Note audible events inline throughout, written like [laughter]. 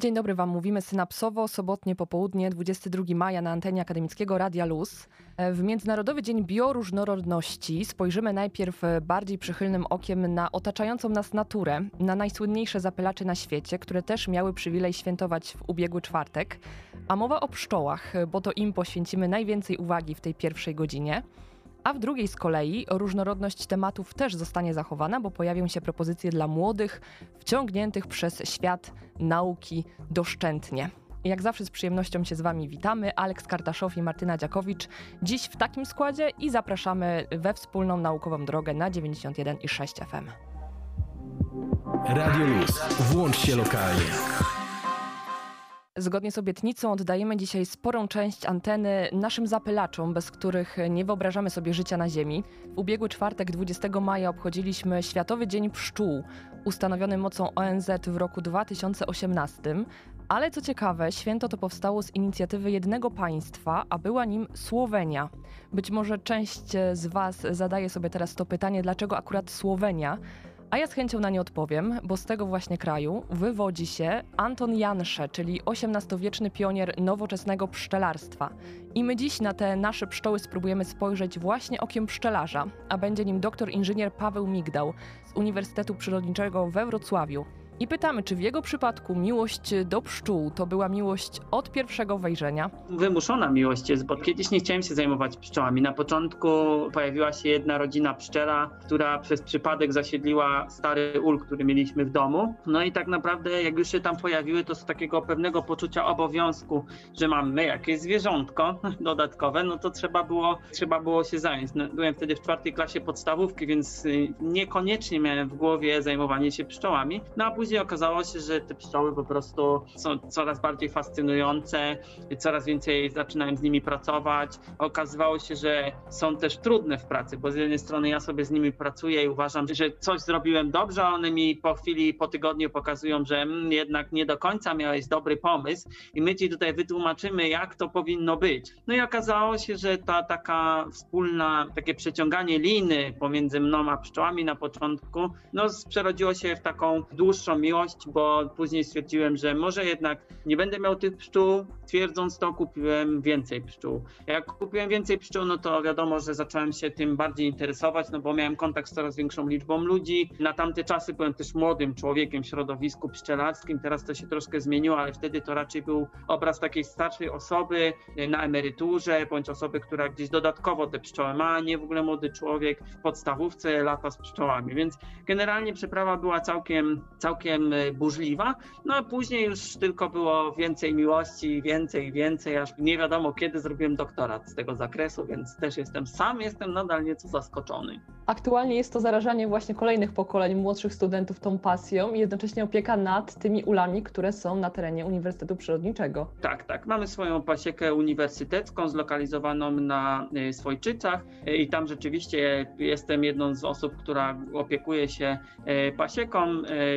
Dzień dobry Wam, mówimy synapsowo, sobotnie popołudnie, 22 maja na antenie akademickiego Radia Luz. W Międzynarodowy Dzień Bioróżnorodności spojrzymy najpierw bardziej przychylnym okiem na otaczającą nas naturę, na najsłynniejsze zapylacze na świecie, które też miały przywilej świętować w ubiegły czwartek. A mowa o pszczołach, bo to im poświęcimy najwięcej uwagi w tej pierwszej godzinie. A w drugiej z kolei różnorodność tematów też zostanie zachowana, bo pojawią się propozycje dla młodych, wciągniętych przez świat nauki doszczętnie. Jak zawsze z przyjemnością się z Wami witamy. Aleks Kartaszow i Martyna Dziakowicz dziś w takim składzie i zapraszamy we wspólną naukową drogę na 91,6 FM. Radio Luz. Włącz się lokalnie. Zgodnie z obietnicą oddajemy dzisiaj sporą część anteny naszym zapylaczom, bez których nie wyobrażamy sobie życia na Ziemi. W ubiegły czwartek 20 maja obchodziliśmy Światowy Dzień Pszczół, ustanowiony mocą ONZ w roku 2018. Ale co ciekawe, święto to powstało z inicjatywy jednego państwa, a była nim Słowenia. Być może część z Was zadaje sobie teraz to pytanie, dlaczego akurat Słowenia? A ja z chęcią na nie odpowiem, bo z tego właśnie kraju wywodzi się Anton Jansze, czyli XVIII-wieczny pionier nowoczesnego pszczelarstwa. I my dziś na te nasze pszczoły spróbujemy spojrzeć właśnie okiem pszczelarza, a będzie nim doktor inżynier Paweł Migdał z Uniwersytetu Przyrodniczego we Wrocławiu. I pytamy, czy w jego przypadku miłość do pszczół to była miłość od pierwszego wejrzenia? Wymuszona miłość jest, bo kiedyś nie chciałem się zajmować pszczołami. Na początku pojawiła się jedna rodzina pszczela, która przez przypadek zasiedliła stary ul, który mieliśmy w domu. No i tak naprawdę, jak już się tam pojawiły, to z takiego pewnego poczucia obowiązku, że mamy jakieś zwierzątko [laughs] dodatkowe, no to trzeba było, trzeba było się zająć. No, byłem wtedy w czwartej klasie podstawówki, więc niekoniecznie miałem w głowie zajmowanie się pszczołami. No a później później okazało się, że te pszczoły po prostu są coraz bardziej fascynujące, coraz więcej zaczynałem z nimi pracować. Okazywało się, że są też trudne w pracy, bo z jednej strony ja sobie z nimi pracuję i uważam, że coś zrobiłem dobrze, a one mi po chwili, po tygodniu pokazują, że mm, jednak nie do końca miałeś dobry pomysł i my ci tutaj wytłumaczymy, jak to powinno być. No i okazało się, że ta taka wspólna, takie przeciąganie liny pomiędzy mną a pszczołami na początku, no przerodziło się w taką dłuższą miłość, bo później stwierdziłem, że może jednak nie będę miał tych pszczół. Twierdząc to, kupiłem więcej pszczół. Jak kupiłem więcej pszczół, no to wiadomo, że zacząłem się tym bardziej interesować, no bo miałem kontakt z coraz większą liczbą ludzi. Na tamte czasy byłem też młodym człowiekiem w środowisku pszczelarskim. Teraz to się troszkę zmieniło, ale wtedy to raczej był obraz takiej starszej osoby na emeryturze, bądź osoby, która gdzieś dodatkowo te pszczoły ma, a nie w ogóle młody człowiek w podstawówce lata z pszczołami. Więc generalnie przeprawa była całkiem, całkiem całkiem e, burzliwa, no a później już tylko było więcej miłości, więcej, więcej, aż nie wiadomo kiedy zrobiłem doktorat z tego zakresu, więc też jestem sam, jestem nadal nieco zaskoczony. Aktualnie jest to zarażanie właśnie kolejnych pokoleń młodszych studentów tą pasją i jednocześnie opieka nad tymi ulami, które są na terenie Uniwersytetu Przyrodniczego. Tak, tak. Mamy swoją pasiekę uniwersytecką zlokalizowaną na e, Swojczycach e, i tam rzeczywiście jestem jedną z osób, która opiekuje się pasieką.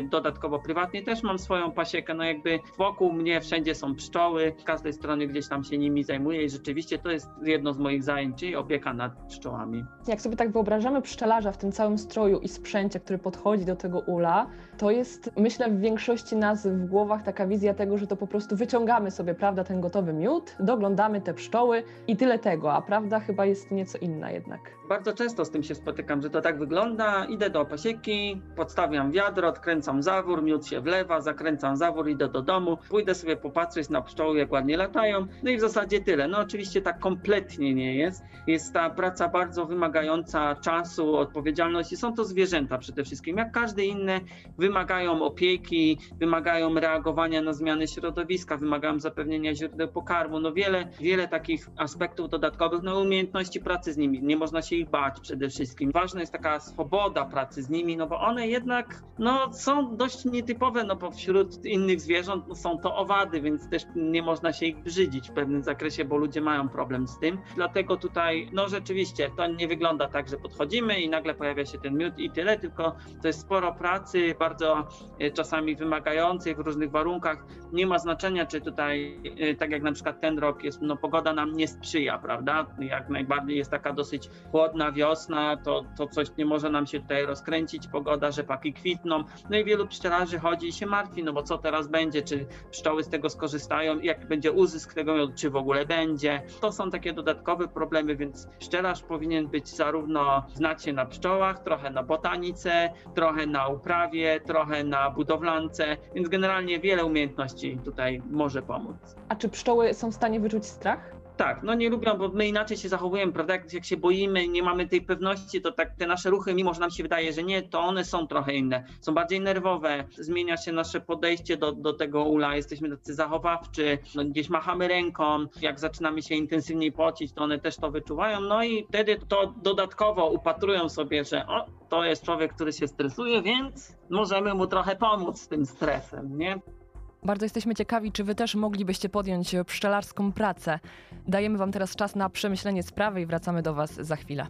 Dodatkowo dodatkowo prywatnie też mam swoją pasiekę, no jakby wokół mnie wszędzie są pszczoły, z każdej strony gdzieś tam się nimi zajmuję i rzeczywiście to jest jedno z moich zajęć, czyli opieka nad pszczołami. Jak sobie tak wyobrażamy pszczelarza w tym całym stroju i sprzęcie, który podchodzi do tego ula, to jest myślę w większości nas w głowach taka wizja tego, że to po prostu wyciągamy sobie, prawda, ten gotowy miód, doglądamy te pszczoły i tyle tego, a prawda chyba jest nieco inna jednak. Bardzo często z tym się spotykam, że to tak wygląda, idę do pasieki, podstawiam wiadro, odkręcam zawór, miód się wlewa, zakręcam zawór, idę do domu, pójdę sobie popatrzeć na pszczoły, jak ładnie latają, no i w zasadzie tyle. No oczywiście tak kompletnie nie jest. Jest ta praca bardzo wymagająca czasu, odpowiedzialności. Są to zwierzęta przede wszystkim, jak każde inne, wymagają opieki, wymagają reagowania na zmiany środowiska, wymagają zapewnienia źródeł pokarmu, no wiele, wiele takich aspektów dodatkowych, no umiejętności pracy z nimi, nie można się ich bać przede wszystkim. Ważna jest taka swoboda pracy z nimi, no bo one jednak no, są dość nietypowe, no bo wśród innych zwierząt no, są to owady, więc też nie można się ich brzydzić w pewnym zakresie, bo ludzie mają problem z tym. Dlatego tutaj, no rzeczywiście, to nie wygląda tak, że podchodzimy i nagle pojawia się ten miód i tyle, tylko to jest sporo pracy, bardzo e, czasami wymagającej w różnych warunkach. Nie ma znaczenia, czy tutaj, e, tak jak na przykład ten rok jest, no pogoda nam nie sprzyja, prawda? Jak najbardziej jest taka dosyć chłodna wiosna, to, to coś nie może nam się tutaj rozkręcić, pogoda, rzepaki kwitną. No i wielu pszczelarzy chodzi i się martwi, no bo co teraz będzie, czy pszczoły z tego skorzystają, jak będzie uzysk tego miodu, czy w ogóle będzie. To są takie dodatkowe problemy, więc pszczelarz powinien być zarówno znać się na pszczołach, trochę na botanice, trochę na uprawie, trochę na budowlance, więc generalnie wiele umiejętności tutaj może pomóc. A czy pszczoły są w stanie wyczuć strach? Tak, no nie lubią, bo my inaczej się zachowujemy, prawda? Jak, jak się boimy, nie mamy tej pewności, to tak te nasze ruchy, mimo że nam się wydaje, że nie, to one są trochę inne. Są bardziej nerwowe, zmienia się nasze podejście do, do tego ula, jesteśmy tacy zachowawczy, no gdzieś machamy ręką, jak zaczynamy się intensywniej pocić, to one też to wyczuwają, no i wtedy to dodatkowo upatrują sobie, że o, to jest człowiek, który się stresuje, więc możemy mu trochę pomóc z tym stresem, nie? Bardzo jesteśmy ciekawi, czy wy też moglibyście podjąć pszczelarską pracę. Dajemy wam teraz czas na przemyślenie sprawy i wracamy do was za chwilę.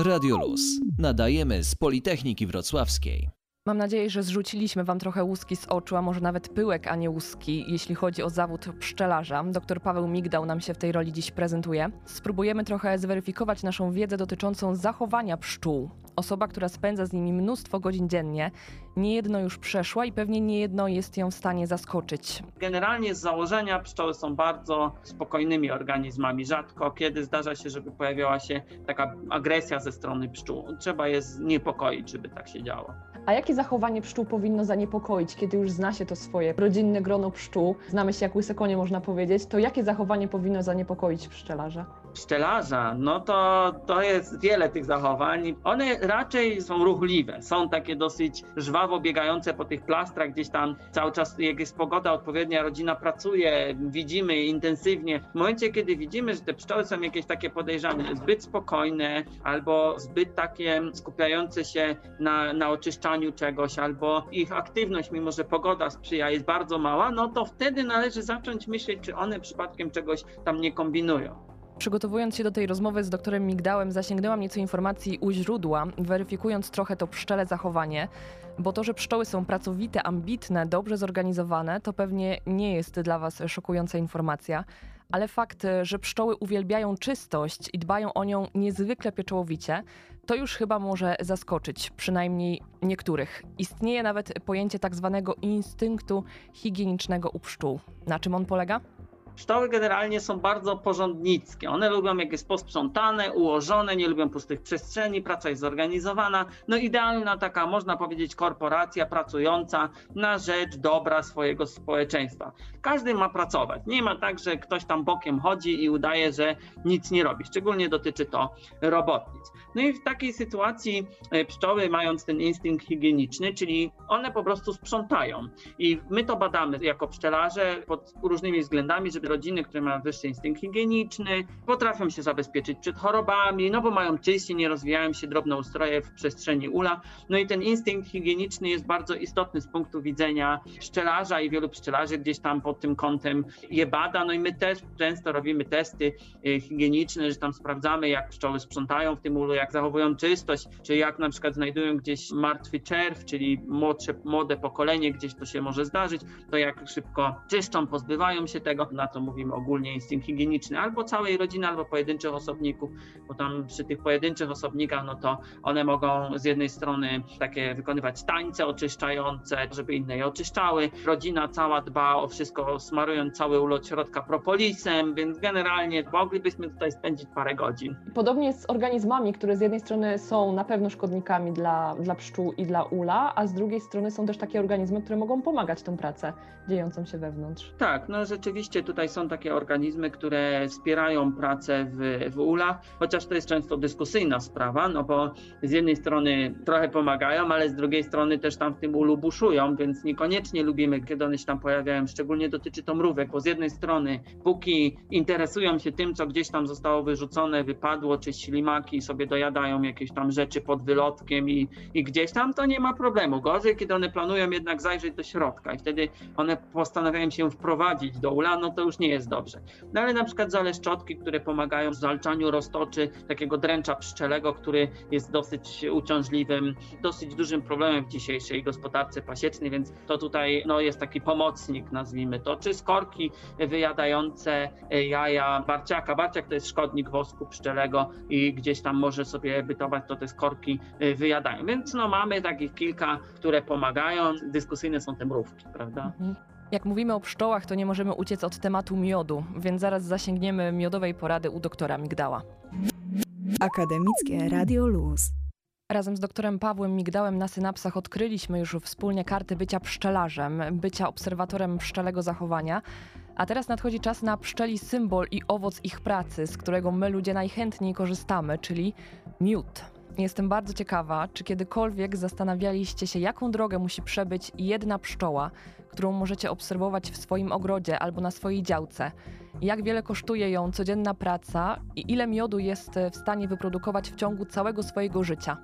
Radio Luz. Nadajemy z Politechniki Wrocławskiej. Mam nadzieję, że zrzuciliśmy wam trochę łuski z oczu, a może nawet pyłek, a nie łuski, jeśli chodzi o zawód pszczelarza. Dr Paweł Migdał nam się w tej roli dziś prezentuje. Spróbujemy trochę zweryfikować naszą wiedzę dotyczącą zachowania pszczół. Osoba, która spędza z nimi mnóstwo godzin dziennie, niejedno już przeszła i pewnie niejedno jest ją w stanie zaskoczyć. Generalnie z założenia pszczoły są bardzo spokojnymi organizmami. Rzadko kiedy zdarza się, żeby pojawiała się taka agresja ze strony pszczół. Trzeba je niepokoić, żeby tak się działo. A jakie zachowanie pszczół powinno zaniepokoić, kiedy już zna się to swoje rodzinne grono pszczół, znamy się jak łyse konie można powiedzieć, to jakie zachowanie powinno zaniepokoić pszczelarza? Pszczelarza, no to, to jest wiele tych zachowań. One raczej są ruchliwe, są takie dosyć żwawo biegające po tych plastrach, gdzieś tam cały czas, jak jest pogoda odpowiednia, rodzina pracuje, widzimy intensywnie. W momencie, kiedy widzimy, że te pszczoły są jakieś takie podejrzane, zbyt spokojne albo zbyt takie skupiające się na, na oczyszczaniu czegoś, albo ich aktywność, mimo że pogoda sprzyja, jest bardzo mała, no to wtedy należy zacząć myśleć, czy one przypadkiem czegoś tam nie kombinują. Przygotowując się do tej rozmowy z doktorem Migdałem, zasięgnęłam nieco informacji u źródła, weryfikując trochę to pszczele zachowanie, bo to, że pszczoły są pracowite, ambitne, dobrze zorganizowane, to pewnie nie jest dla Was szokująca informacja, ale fakt, że pszczoły uwielbiają czystość i dbają o nią niezwykle pieczołowicie, to już chyba może zaskoczyć, przynajmniej niektórych. Istnieje nawet pojęcie tak zwanego instynktu higienicznego u pszczół. Na czym on polega? Pszczoły generalnie są bardzo porządnickie. One lubią, jak jest posprzątane, ułożone, nie lubią pustych przestrzeni, praca jest zorganizowana. No idealna taka, można powiedzieć, korporacja pracująca na rzecz dobra swojego społeczeństwa. Każdy ma pracować. Nie ma tak, że ktoś tam bokiem chodzi i udaje, że nic nie robi. Szczególnie dotyczy to robotnic. No i w takiej sytuacji e, pszczoły, mając ten instynkt higieniczny, czyli one po prostu sprzątają. I my to badamy jako pszczelarze pod różnymi względami, żeby rodziny, które mają wyższy instynkt higieniczny, potrafią się zabezpieczyć przed chorobami, no bo mają czyści, nie rozwijają się drobnoustroje w przestrzeni ula. No i ten instynkt higieniczny jest bardzo istotny z punktu widzenia pszczelarza i wielu pszczelarzy gdzieś tam pod tym kątem je bada. No i my też często robimy testy e, higieniczne, że tam sprawdzamy, jak pszczoły sprzątają w tym ulu, jak zachowują czystość, czy jak na przykład znajdują gdzieś martwy czerw, czyli młodsze, młode pokolenie, gdzieś to się może zdarzyć, to jak szybko czyszczą, pozbywają się tego. Na to mówimy ogólnie instynkt higieniczny, albo całej rodziny, albo pojedynczych osobników, bo tam przy tych pojedynczych osobnikach, no to one mogą z jednej strony takie wykonywać tańce oczyszczające, żeby inne je oczyszczały. Rodzina cała dba o wszystko, smarując cały ulot środka propolisem, więc generalnie moglibyśmy tutaj spędzić parę godzin. Podobnie jest z organizmami, które z jednej strony są na pewno szkodnikami dla, dla pszczół i dla ula, a z drugiej strony są też takie organizmy, które mogą pomagać tą pracę dziejącą się wewnątrz. Tak, no rzeczywiście tutaj tutaj są takie organizmy, które wspierają pracę w, w ulach, chociaż to jest często dyskusyjna sprawa, no bo z jednej strony trochę pomagają, ale z drugiej strony też tam w tym ulu buszują, więc niekoniecznie lubimy, kiedy one się tam pojawiają. Szczególnie dotyczy to mrówek, bo z jednej strony, póki interesują się tym, co gdzieś tam zostało wyrzucone, wypadło, czy ślimaki sobie dojadają jakieś tam rzeczy pod wylotkiem i, i gdzieś tam, to nie ma problemu. Gorzej, kiedy one planują jednak zajrzeć do środka i wtedy one postanawiają się wprowadzić do ula, no to już nie jest dobrze. No ale na przykład zaleszczotki, które pomagają w zwalczaniu roztoczy, takiego dręcza pszczelego, który jest dosyć uciążliwym, dosyć dużym problemem w dzisiejszej gospodarce pasiecznej, więc to tutaj no, jest taki pomocnik, nazwijmy to, czy skorki wyjadające jaja barciaka. Barciak to jest szkodnik wosku pszczelego i gdzieś tam może sobie bytować, to te skorki wyjadają. Więc no, mamy takich kilka, które pomagają. Dyskusyjne są te mrówki, prawda? Mhm. Jak mówimy o pszczołach, to nie możemy uciec od tematu miodu, więc zaraz zasięgniemy miodowej porady u doktora Migdała. Akademickie Radio Luz. Razem z doktorem Pawłem Migdałem na synapsach odkryliśmy już wspólnie karty bycia pszczelarzem, bycia obserwatorem pszczelego zachowania. A teraz nadchodzi czas na pszczeli symbol i owoc ich pracy, z którego my ludzie najchętniej korzystamy, czyli miód. Jestem bardzo ciekawa, czy kiedykolwiek zastanawialiście się, jaką drogę musi przebyć jedna pszczoła, którą możecie obserwować w swoim ogrodzie albo na swojej działce. Jak wiele kosztuje ją codzienna praca i ile miodu jest w stanie wyprodukować w ciągu całego swojego życia.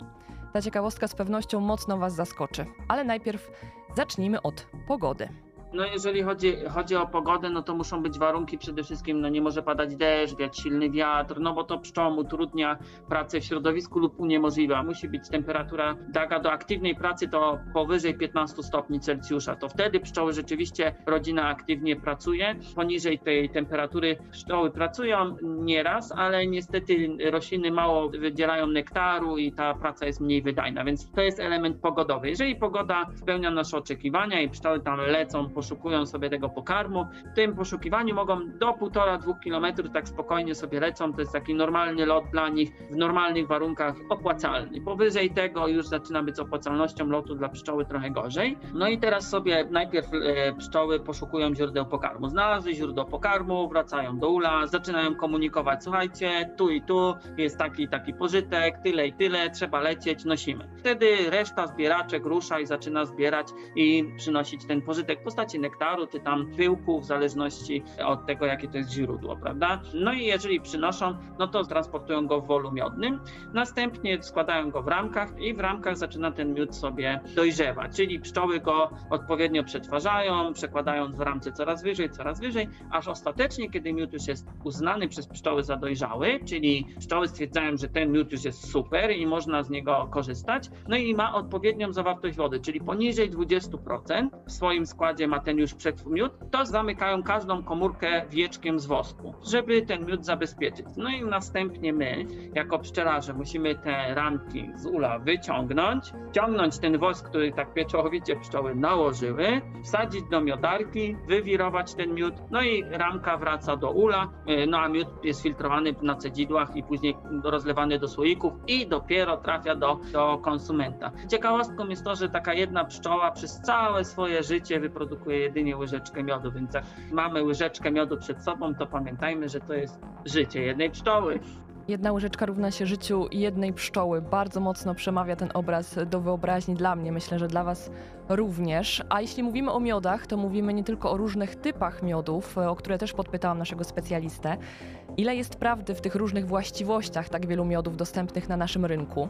Ta ciekawostka z pewnością mocno Was zaskoczy. Ale najpierw zacznijmy od pogody. No jeżeli chodzi, chodzi o pogodę, no to muszą być warunki przede wszystkim, no nie może padać deszcz, wiać silny wiatr, no bo to pszczołom utrudnia pracę w środowisku lub uniemożliwia. Musi być temperatura daga do aktywnej pracy to powyżej 15 stopni Celsjusza. To wtedy pszczoły rzeczywiście, rodzina aktywnie pracuje. Poniżej tej temperatury pszczoły pracują nieraz, ale niestety rośliny mało wydzielają nektaru i ta praca jest mniej wydajna, więc to jest element pogodowy. Jeżeli pogoda spełnia nasze oczekiwania i pszczoły tam lecą poszukują sobie tego pokarmu. W tym poszukiwaniu mogą do 1,5-2 km tak spokojnie sobie lecą. To jest taki normalny lot dla nich w normalnych warunkach opłacalny. Powyżej tego już zaczyna być z opłacalnością lotu dla pszczoły trochę gorzej. No i teraz sobie najpierw e, pszczoły poszukują źródeł pokarmu. Znalazły źródło pokarmu, wracają do ula, zaczynają komunikować, słuchajcie, tu i tu jest taki taki pożytek, tyle i tyle, trzeba lecieć, nosimy. Wtedy reszta zbieraczek rusza i zaczyna zbierać i przynosić ten pożytek w postaci nektaru, czy tam pyłku, w zależności od tego, jakie to jest źródło, prawda? No i jeżeli przynoszą, no to transportują go w wolu miodnym. Następnie składają go w ramkach i w ramkach zaczyna ten miód sobie dojrzewać, czyli pszczoły go odpowiednio przetwarzają, przekładając w ramce coraz wyżej, coraz wyżej, aż ostatecznie, kiedy miód już jest uznany przez pszczoły za dojrzały, czyli pszczoły stwierdzają, że ten miód już jest super i można z niego korzystać, no i ma odpowiednią zawartość wody, czyli poniżej 20% w swoim składzie ma ten już przetwór to zamykają każdą komórkę wieczkiem z wosku, żeby ten miód zabezpieczyć. No i następnie my, jako pszczelarze, musimy te ramki z ula wyciągnąć, ciągnąć ten wosk, który tak pieczołowicie pszczoły nałożyły, wsadzić do miodarki, wywirować ten miód, no i ramka wraca do ula, no a miód jest filtrowany na cedzidłach i później rozlewany do słoików i dopiero trafia do, do konsumenta. Ciekawostką jest to, że taka jedna pszczoła przez całe swoje życie wyprodukuje jedynie łyżeczkę miodu, więc jak mamy łyżeczkę miodu przed sobą, to pamiętajmy, że to jest życie jednej pszczoły. Jedna łyżeczka równa się życiu jednej pszczoły. Bardzo mocno przemawia ten obraz do wyobraźni dla mnie. Myślę, że dla Was również. A jeśli mówimy o miodach, to mówimy nie tylko o różnych typach miodów, o które też podpytałam naszego specjalistę. Ile jest prawdy w tych różnych właściwościach tak wielu miodów dostępnych na naszym rynku?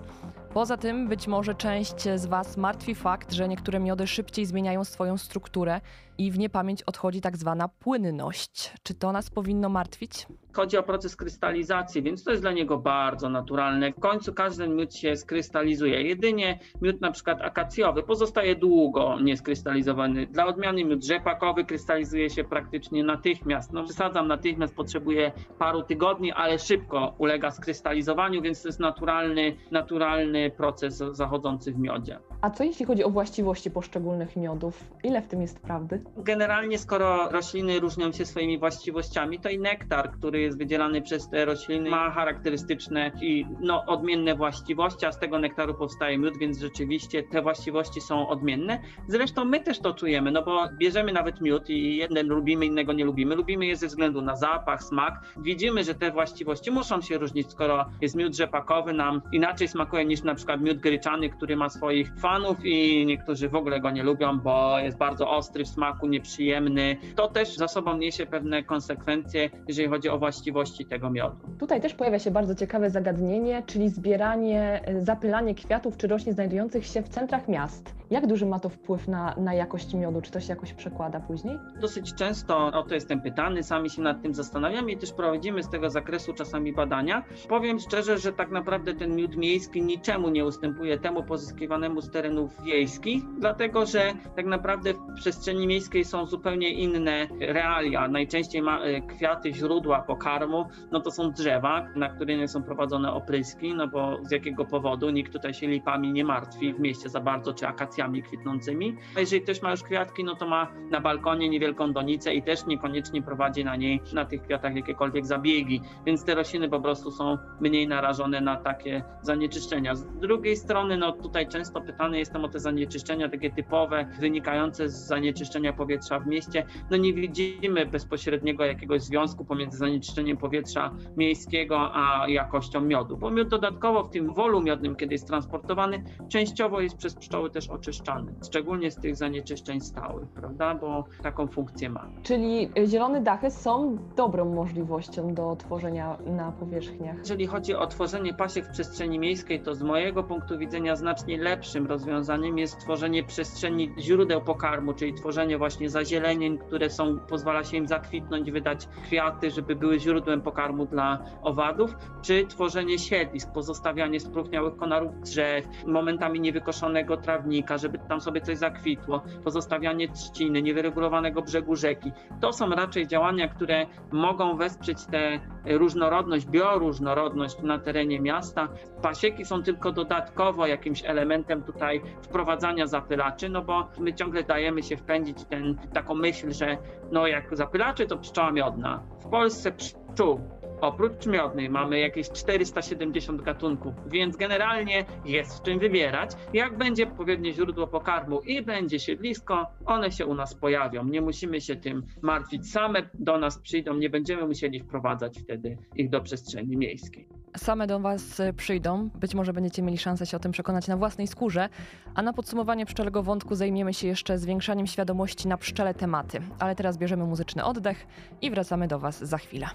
Poza tym być może część z Was martwi fakt, że niektóre miody szybciej zmieniają swoją strukturę i w niepamięć odchodzi tak zwana płynność. Czy to nas powinno martwić? Chodzi o proces krystalizacji, więc to jest dla niego bardzo naturalne. W końcu każdy miód się skrystalizuje. Jedynie miód na przykład akacjowy pozostaje długo nieskrystalizowany. Dla odmiany miód rzepakowy krystalizuje się praktycznie natychmiast. No przesadzam, natychmiast potrzebuje paru tygodni, ale szybko ulega skrystalizowaniu, więc to jest naturalny, naturalny proces zachodzący w miodzie. A co jeśli chodzi o właściwości poszczególnych miodów? Ile w tym jest prawdy? Generalnie, skoro rośliny różnią się swoimi właściwościami, to i nektar, który jest wydzielany przez te rośliny, ma charakterystyczne i no, odmienne właściwości, a z tego nektaru powstaje miód, więc rzeczywiście te właściwości są odmienne. Zresztą my też to czujemy, no bo bierzemy nawet miód i jeden lubimy, innego nie lubimy. Lubimy je ze względu na zapach, smak. Widzimy, że te właściwości muszą się różnić, skoro jest miód rzepakowy nam inaczej smakuje niż na przykład miód gryczany, który ma swoich fanów i niektórzy w ogóle go nie lubią, bo jest bardzo ostry w smaku, nieprzyjemny. To też za sobą niesie pewne konsekwencje, jeżeli chodzi o właściwości tego miodu. Tutaj też pojawia się bardzo ciekawe zagadnienie, czyli zbieranie, zapylanie kwiatów czy roślin znajdujących się w centrach miast. Jak duży ma to wpływ na, na jakość miodu? Czy to się jakoś przekłada później? Dosyć często o to jestem pytany, sami się nad tym zastanawiamy i też prowadzimy z tego zakresu czasami badania. Powiem szczerze, że tak naprawdę ten miód miejski niczemu nie ustępuje temu pozyskiwanemu z terenów wiejskich, dlatego że tak naprawdę w przestrzeni miejskiej są zupełnie inne realia. Najczęściej ma e, kwiaty, źródła pokarmu, no to są drzewa, na które nie są prowadzone opryski, no bo z jakiego powodu nikt tutaj się lipami nie martwi w mieście za bardzo, czy akacjami kwitnącymi. A jeżeli ktoś ma już kwiatki, no to ma na balkonie niewielką donicę i też niekoniecznie prowadzi na niej, na tych kwiatach jakiekolwiek zabiegi, więc te rośliny po prostu są mniej narażone na takie zanieczyszczenia. Z drugiej strony, no tutaj często pytany jestem o te zanieczyszczenia takie typowe, wynikające z zanieczyszczenia powietrza w mieście. No nie widzimy bezpośredniego jakiegoś związku pomiędzy zanieczyszczeniem powietrza miejskiego a jakością miodu, bo miód dodatkowo w tym wolu miodnym, kiedy jest transportowany, częściowo jest przez pszczoły też oczyszczany, szczególnie z tych zanieczyszczeń stałych, prawda, bo taką funkcję ma. Czyli e, zielone dachy są dobrą możliwością do tworzenia na powierzchniach. Jeżeli chodzi o tworzenie pasiek w przestrzeni miejskiej, to z mojego punktu widzenia znacznie lepszym rozwiązaniem jest tworzenie przestrzeni źródeł pokarmu, czyli tworzenie właśnie zazielenień, które są, pozwala się im zakwitnąć, wydać kwiaty, żeby były źródłem pokarmu dla owadów, czy tworzenie siedlisk, pozostawianie spróchniałych konarów drzew, momentami niewykoszonego trawnika, żeby tam sobie coś zakwitło, pozostawianie trzciny, niewyregulowanego brzegu rzeki. To są raczej działania, które mogą wesprzeć tę różnorodność, bioróżnorodność na terenie miasta. Pasieki są tylko dodatkowo jakimś elementem tutaj wprowadzania zapylaczy, no bo my ciągle dajemy się wpędzić ten, taką myśl, że no jak zapylaczy to pszczoła miodna. W Polsce pszczół Oprócz miodnej mamy jakieś 470 gatunków, więc generalnie jest w czym wybierać. Jak będzie odpowiednie źródło pokarmu i będzie siedlisko, one się u nas pojawią. Nie musimy się tym martwić. Same do nas przyjdą, nie będziemy musieli wprowadzać wtedy ich do przestrzeni miejskiej. Same do Was e, przyjdą, być może będziecie mieli szansę się o tym przekonać na własnej skórze, a na podsumowanie pszczelego wątku zajmiemy się jeszcze zwiększaniem świadomości na pszczele tematy. Ale teraz bierzemy muzyczny oddech i wracamy do Was za chwilę.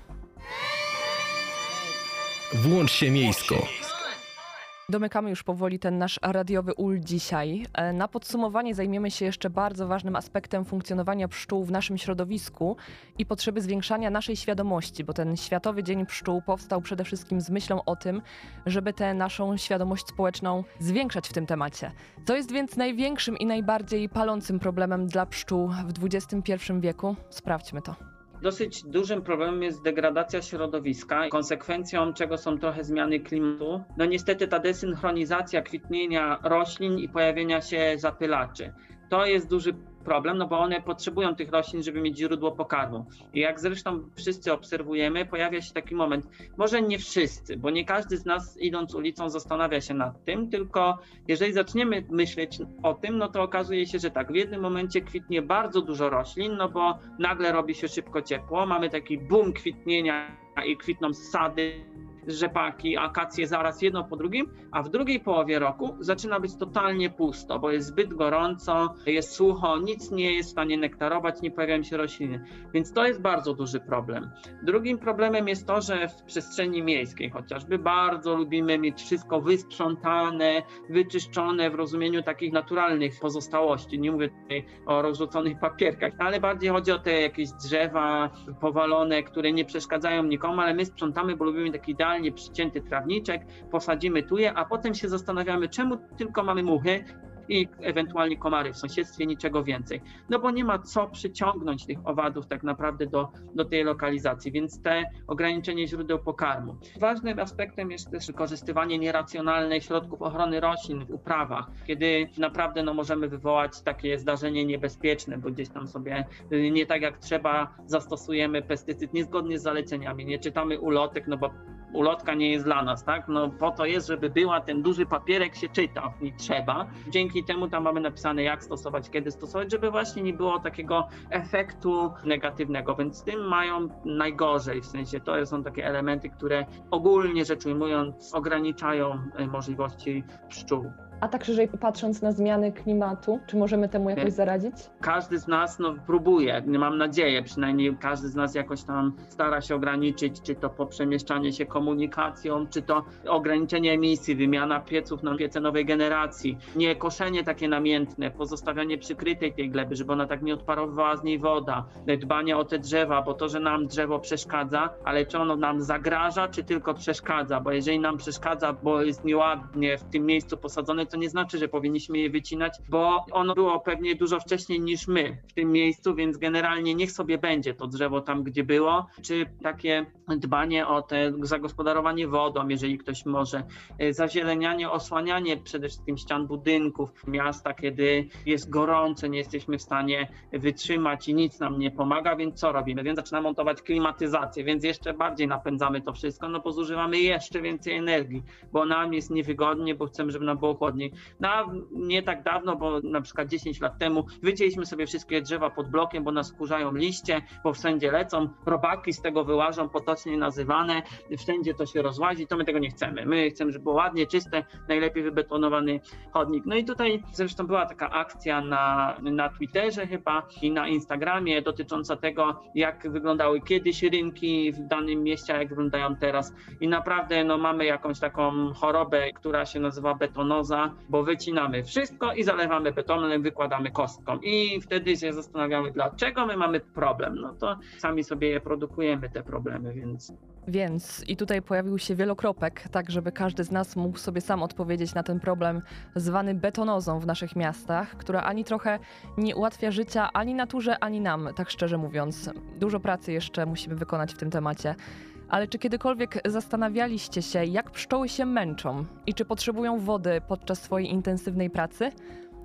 Włącz się miejsko. Domykamy już powoli ten nasz radiowy ul dzisiaj. E, Na podsumowanie zajmiemy się jeszcze bardzo ważnym aspektem funkcjonowania pszczół w naszym środowisku i potrzeby zwiększania naszej świadomości, bo ten Światowy Dzień Pszczół powstał przede wszystkim z myślą o tym, żeby tę naszą świadomość społeczną zwiększać w tym temacie. Co jest więc największym i najbardziej palącym problemem dla pszczół w XXI wieku? Sprawdźmy to. Dosyć dużym problemem jest degradacja środowiska, konsekwencją czego są trochę zmiany klimatu. No niestety ta desynchronizacja kwitnienia roślin i pojawienia się zapylaczy. To jest duży problem, no bo one potrzebują tych roślin, żeby mieć źródło pokarmu. I jak zresztą wszyscy obserwujemy, pojawia się taki moment, może nie wszyscy, bo nie każdy z nas idąc ulicą zastanawia się nad tym, tylko jeżeli zaczniemy myśleć o tym, no to okazuje się, że tak, w jednym momencie kwitnie bardzo dużo roślin, no bo nagle robi się szybko ciepło, mamy taki boom kwitnienia i kwitną sady, rzepaki, akacje zaraz jedno po drugim, a w drugiej połowie roku zaczyna być totalnie pusto, bo jest zbyt gorąco, jest sucho, nic nie jest w stanie nektarować, nie pojawiają się rośliny. Więc to jest bardzo duży problem. Drugim problemem jest to, że w przestrzeni miejskiej chociażby bardzo lubimy mieć wszystko wysprzątane, wyczyszczone w rozumieniu takich naturalnych pozostałości. Nie mówię tutaj o rozrzuconych papierkach, ale bardziej chodzi o te jakieś drzewa powalone, które nie przeszkadzają nikomu, ale my sprzątamy, bo lubimy taki idealny przycięty trawniczek, posadzimy tu je, a potem się zastanawiamy, czemu tylko mamy muchy i ewentualnie komary w sąsiedztwie, niczego więcej. No bo nie ma co przyciągnąć tych owadów tak naprawdę do, do tej lokalizacji, więc te ograniczenie źródeł pokarmu. Ważnym aspektem jest też wykorzystywanie nieracjonalnych środków ochrony roślin w uprawach, kiedy naprawdę no, możemy wywołać takie zdarzenie niebezpieczne, bo gdzieś tam sobie nie tak jak trzeba zastosujemy pestycyd niezgodnie z zaleceniami, nie czytamy ulotek, no bo ulotka nie jest dla nas, tak? No po to jest, żeby była, ten duży papierek się czyta i trzeba. Dzięki temu tam mamy napisane jak stosować, kiedy stosować, żeby właśnie nie było takiego efektu negatywnego, więc z tym mają najgorzej, w sensie to są takie elementy, które ogólnie rzecz ujmując ograniczają e, możliwości pszczół. A tak szerzej patrząc na zmiany klimatu, czy możemy temu jakoś zaradzić? każdy z nas no, próbuje, mam nadzieję, przynajmniej każdy z nas jakoś tam stara się ograniczyć, czy to po przemieszczanie się komunikacją, czy to ograniczenie emisji, wymiana pieców na piece nowej generacji, nie koszenie takie namiętne, pozostawianie przykrytej tej gleby, żeby ona tak nie odparowywała z niej woda, dbanie o te drzewa, bo to, że nam drzewo przeszkadza, ale czy ono nam zagraża, czy tylko przeszkadza, bo jeżeli nam przeszkadza, bo jest nieładnie w tym miejscu posadzone, to nie znaczy, że powinniśmy je wycinać, bo ono było pewnie dużo wcześniej niż my w tym miejscu, więc generalnie niech sobie będzie to drzewo tam, gdzie było, czy takie dbanie o te zagospodarowanie wodą, jeżeli ktoś może, E, zazielenianie, osłanianie przede wszystkim ścian budynków miasta, kiedy jest gorąco, nie jesteśmy w stanie wytrzymać i nic nam nie pomaga, więc co robimy? Więc zaczynamy montować klimatyzację, więc jeszcze bardziej napędzamy to wszystko, no bo zużywamy jeszcze więcej energii, bo nam jest niewygodnie, bo chcemy, żeby nam było chłodniej. No, a nie tak dawno, bo na przykład 10 lat temu wycięliśmy sobie wszystkie drzewa pod blokiem, bo nas kurzają liście, bo wszędzie lecą, robaki z tego wyłażą, potocznie nazywane, wszędzie to się rozłazi, to my tego nie chcemy. My chcemy, żeby było ładnie, czyste, najlepiej wybetonowany chodnik. No i tutaj zresztą była taka akcja na, na Twitterze chyba i na Instagramie dotycząca tego, jak wyglądały kiedyś rynki w danym mieście, jak wyglądają teraz. I naprawdę no, mamy jakąś taką chorobę, która się nazywa betonoza, bo wycinamy wszystko i zalewamy betonem, wykładamy kostką. I wtedy się zastanawiamy, dlaczego my mamy problem. No to sami sobie je produkujemy, te problemy, więc Więc i tutaj pojawił się wielokropek, tak żeby każdy z nas mógł sobie sam odpowiedzieć na ten problem zwany betonozą w naszych miastach, która ani trochę nie ułatwia życia ani naturze, ani nam, tak szczerze mówiąc. Dużo pracy jeszcze musimy wykonać w tym temacie. Ale czy kiedykolwiek zastanawialiście się, jak pszczoły się męczą i czy potrzebują wody podczas swojej intensywnej pracy?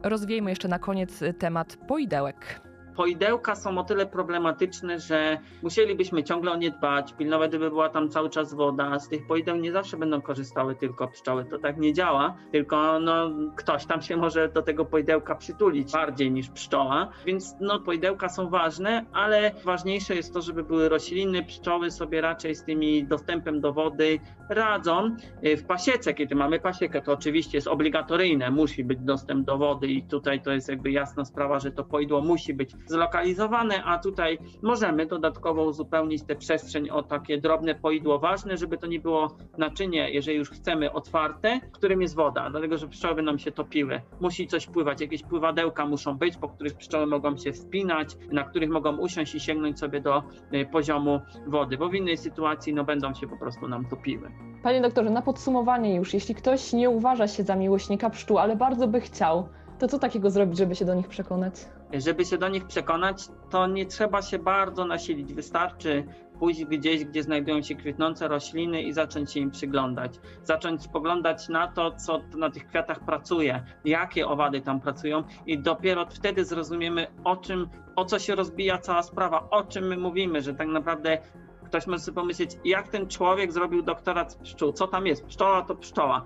Rozwiejmy jeszcze na koniec temat poidełek. Poidełka są o tyle problematyczne, że musielibyśmy ciągle o nie dbać, pilnować, żeby była tam cały czas woda. Z tych poideł nie zawsze będą korzystały tylko pszczoły. To tak nie działa, tylko no, ktoś tam się może do tego poidełka przytulić bardziej niż pszczoła. Więc no, poidełka są ważne, ale ważniejsze jest to, żeby były rośliny. Pszczoły sobie raczej z tymi dostępem do wody radzą. Y, W pasiece, kiedy mamy pasiekę, to oczywiście jest obligatoryjne, musi być dostęp do wody i tutaj to jest jakby jasna sprawa, że to poidło musi być zlokalizowane, a tutaj możemy dodatkowo uzupełnić tę przestrzeń o takie drobne poidło ważne, żeby to nie było naczynie, jeżeli już chcemy, otwarte, którym jest woda, dlatego że pszczoły będą się topiły. Musi coś pływać, jakieś pływadełka muszą być, po których pszczoły mogą się wspinać, na których mogą usiąść i sięgnąć sobie do y, poziomu wody, bo w innej sytuacji no, będą się po prostu nam topiły. Panie doktorze, na podsumowanie już, jeśli ktoś nie uważa się za miłośnika pszczół, ale bardzo by chciał, to co takiego zrobić, żeby się do nich przekonać? Żeby się do nich przekonać, to nie trzeba się bardzo nasilić. Wystarczy pójść gdzieś, gdzie znajdują się kwitnące rośliny i zacząć się im przyglądać. Zacząć spoglądać na to, co na tych kwiatach pracuje, jakie owady tam pracują i dopiero wtedy zrozumiemy, o czym, o co się rozbija cała sprawa, o czym my mówimy, że tak naprawdę ktoś może sobie pomyśleć, jak ten człowiek zrobił doktorat z pszczół, co tam jest, pszczoła to pszczoła.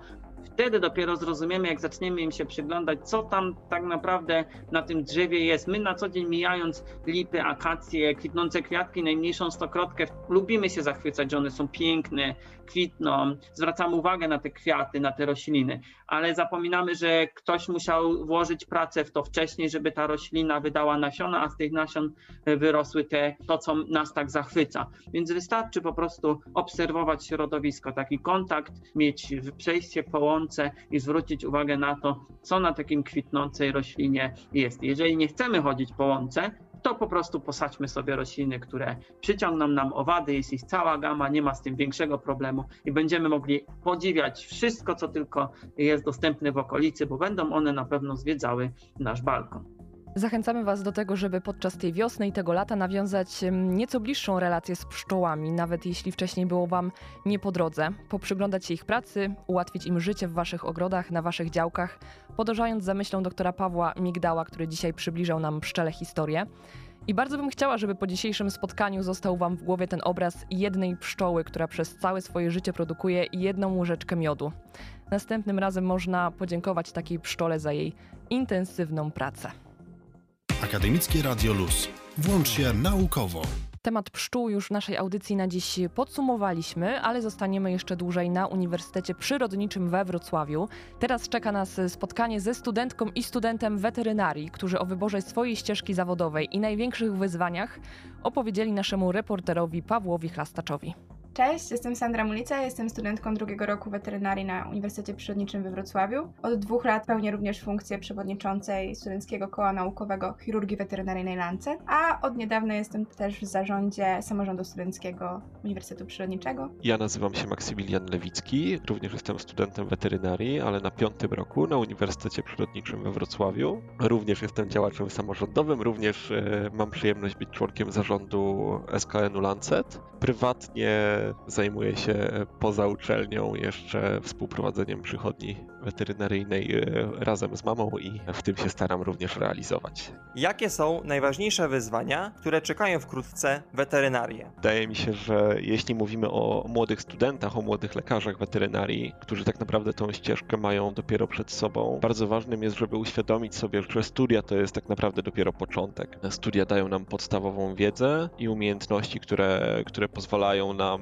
Wtedy dopiero zrozumiemy, jak zaczniemy im się przyglądać, co tam tak naprawdę na tym drzewie jest. My na co dzień mijając lipy, akacje, kwitnące kwiatki, najmniejszą stokrotkę, lubimy się zachwycać, że one są piękne, kwitną, zwracamy uwagę na te kwiaty, na te rośliny, ale zapominamy, że ktoś musiał włożyć pracę w to wcześniej, żeby ta roślina wydała nasiona, a z tych nasion wyrosły te, to, co nas tak zachwyca. Więc wystarczy po prostu obserwować środowisko, taki kontakt, mieć przejście po łące i zwrócić uwagę na to, co na takim kwitnącej roślinie jest. Jeżeli nie chcemy chodzić po łące, to po prostu posadźmy sobie rośliny, które przyciągną nam owady, jest ich cała gama, nie ma z tym większego problemu i będziemy mogli podziwiać wszystko, co tylko jest dostępne w okolicy, bo będą one na pewno zwiedzały nasz balkon. Zachęcamy Was do tego, żeby podczas tej wiosny i tego lata nawiązać nieco bliższą relację z pszczołami, nawet jeśli wcześniej było Wam nie po drodze, poprzyglądać się ich pracy, ułatwić im życie w Waszych ogrodach, na Waszych działkach, podążając za myślą doktora Pawła Migdała, który dzisiaj przybliżał nam pszczele historię. I bardzo bym chciała, żeby po dzisiejszym spotkaniu został Wam w głowie ten obraz jednej pszczoły, która przez całe swoje życie produkuje jedną łyżeczkę miodu. Następnym razem można podziękować takiej pszczole za jej intensywną pracę. Akademickie Radio Luz. Włącz się naukowo. Temat pszczół już w naszej audycji na dziś podsumowaliśmy, ale zostaniemy jeszcze dłużej na Uniwersytecie Przyrodniczym we Wrocławiu. Teraz czeka nas spotkanie ze studentką i studentem weterynarii, którzy o wyborze swojej ścieżki zawodowej i największych wyzwaniach opowiedzieli naszemu reporterowi Pawłowi Chlastaczowi. Cześć, jestem Sandra Mulica, jestem studentką drugiego roku weterynarii na Uniwersytecie Przyrodniczym we Wrocławiu. Od dwóch lat pełnię również funkcję przewodniczącej Studenckiego Koła Naukowego Chirurgii Weterynaryjnej Lancet, a od niedawna jestem też w zarządzie Samorządu Studenckiego Uniwersytetu Przyrodniczego. Ja nazywam się Maksymilian Lewicki, również jestem studentem weterynarii, ale na piątym roku na Uniwersytecie Przyrodniczym we Wrocławiu. Również jestem działaczem samorządowym, również e, mam przyjemność być członkiem zarządu SKN-u Lancet. Prywatnie zajmuję się poza uczelnią jeszcze współprowadzeniem przychodni weterynaryjnej e, razem z mamą i w tym się staram również realizować. Jakie są najważniejsze wyzwania, które czekają wkrótce weterynarię? Wydaje mi się, że jeśli mówimy o młodych studentach, o młodych lekarzach weterynarii, którzy tak naprawdę tą ścieżkę mają dopiero przed sobą, bardzo ważnym jest, żeby uświadomić sobie, że studia to jest tak naprawdę dopiero początek. Studia dają nam podstawową wiedzę i umiejętności, które, które pozwalają nam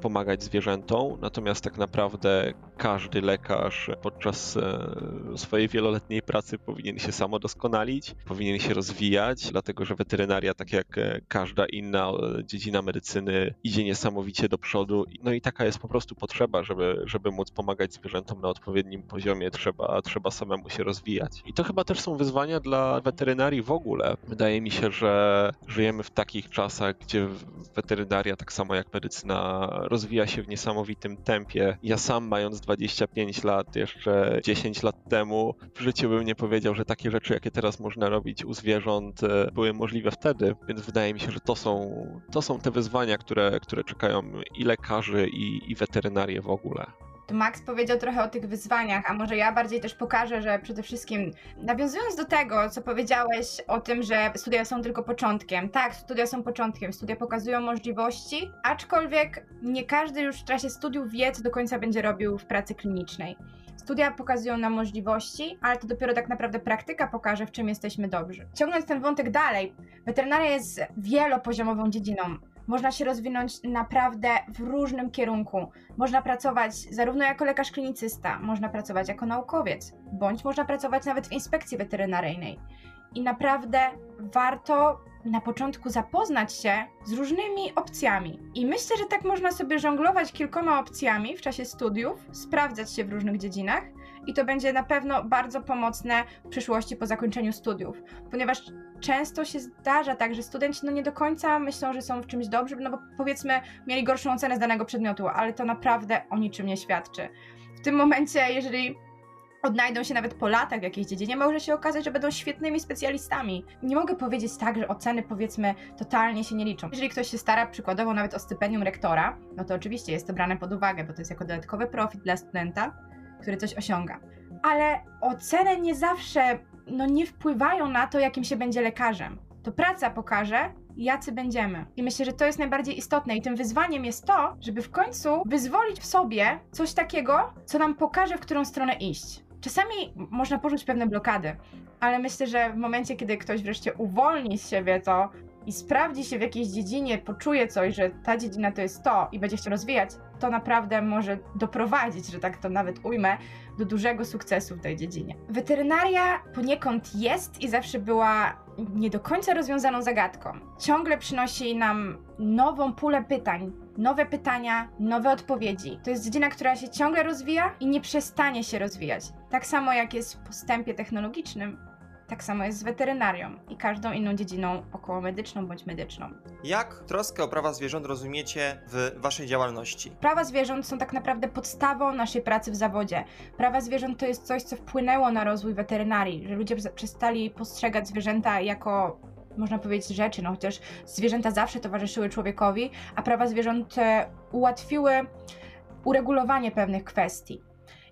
pomagać zwierzętom, natomiast tak naprawdę każdy lekarz podczas e, swojej wieloletniej pracy powinien się samodoskonalić, powinien się rozwijać, dlatego że weterynaria, tak jak e, każda inna e, dziedzina medycyny, idzie niesamowicie do przodu. No i taka jest po prostu potrzeba, żeby, żeby móc pomagać zwierzętom na odpowiednim poziomie, trzeba, trzeba samemu się rozwijać. I to chyba też są wyzwania dla weterynarii w ogóle. Wydaje mi się, że żyjemy w takich czasach, gdzie weterynaria, tak samo jak medycyna, rozwija się w niesamowitym tempie. Ja sam, mając 25 lat, jeszcze 10 lat temu, w życiu bym nie powiedział, że takie rzeczy, jakie teraz można robić u zwierząt, e, były możliwe wtedy, więc wydaje mi się, że to są, to są te wyzwania, które, które czekają i lekarzy, i, i weterynarię w ogóle. To Max powiedział trochę o tych wyzwaniach, a może ja bardziej też pokażę, że przede wszystkim nawiązując do tego, co powiedziałeś o tym, że studia są tylko początkiem. Tak, studia są początkiem, studia pokazują możliwości, aczkolwiek nie każdy już w czasie studiów wie, co do końca będzie robił w pracy klinicznej. Studia pokazują nam możliwości, ale to dopiero tak naprawdę praktyka pokaże, w czym jesteśmy dobrzy. Ciągnąc ten wątek dalej, weterynaria jest wielopoziomową dziedziną można się rozwinąć naprawdę w różnym kierunku. Można pracować zarówno jako lekarz klinicysta, można pracować jako naukowiec, bądź można pracować nawet w inspekcji weterynaryjnej. I naprawdę warto na początku zapoznać się z różnymi opcjami. I myślę, że tak można sobie żonglować kilkoma opcjami w czasie studiów, sprawdzać się w różnych dziedzinach i to będzie na pewno bardzo pomocne w przyszłości po zakończeniu studiów, ponieważ często się zdarza tak, że studenci no nie do końca myślą, że są w czymś dobrzy, no bo powiedzmy mieli gorszą ocenę z danego przedmiotu, ale to naprawdę o niczym nie świadczy. W tym momencie, jeżeli odnajdą się nawet po latach w jakiejś dziedzinie, może się okazać, że będą świetnymi specjalistami. Nie mogę powiedzieć tak, że oceny powiedzmy totalnie się nie liczą. Jeżeli ktoś się stara przykładowo nawet o stypendium rektora, no to oczywiście jest to brane pod uwagę, bo to jest jako dodatkowy profit dla studenta, który coś osiąga. Ale oceny nie zawsze no, nie wpływają na to, jakim się będzie lekarzem. To praca pokaże, jacy będziemy. I myślę, że to jest najbardziej istotne. I tym wyzwaniem jest to, żeby w końcu wyzwolić w sobie coś takiego, co nam pokaże, w którą stronę iść. Czasami można porzucić pewne blokady, ale myślę, że w momencie, kiedy ktoś wreszcie uwolni z siebie to i sprawdzi się w jakiejś dziedzinie, poczuje coś, że ta dziedzina to jest to i będzie chciał rozwijać, to naprawdę może doprowadzić, że tak to nawet ujmę, do dużego sukcesu w tej dziedzinie. Weterynaria poniekąd jest i zawsze była nie do końca rozwiązaną zagadką. Ciągle przynosi nam nową pulę pytań, nowe pytania, nowe odpowiedzi. To jest dziedzina, która się ciągle rozwija i nie przestanie się rozwijać. Tak samo jak jest w postępie technologicznym, tak samo jest z weterynarią i każdą inną dziedziną okołomedyczną bądź medyczną. Jak troskę o prawa zwierząt rozumiecie w waszej działalności? Prawa zwierząt są tak naprawdę podstawą naszej pracy w zawodzie. Prawa zwierząt to jest coś, co wpłynęło na rozwój weterynarii, że ludzie przestali postrzegać zwierzęta jako można powiedzieć, rzeczy, no chociaż zwierzęta zawsze towarzyszyły człowiekowi, a prawa zwierząt e, ułatwiły uregulowanie pewnych kwestii.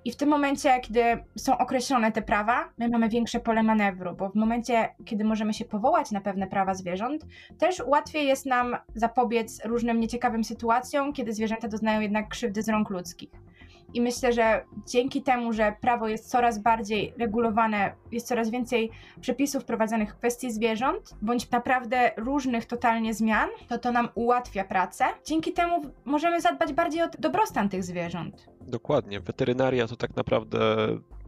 I w tym momencie, kiedy są określone te prawa, my mamy większe pole manewru, bo w momencie, kiedy możemy się powołać na pewne prawa zwierząt, też łatwiej jest nam zapobiec różnym nieciekawym sytuacjom, kiedy zwierzęta doznają jednak krzywdy z rąk ludzkich. I myślę, że dzięki temu, że prawo jest coraz bardziej regulowane, jest coraz więcej przepisów wprowadzanych w kwestii zwierząt, bądź naprawdę różnych totalnie zmian, to to nam ułatwia pracę. Dzięki temu możemy zadbać bardziej o dobrostan tych zwierząt. Dokładnie. Weterynaria to tak naprawdę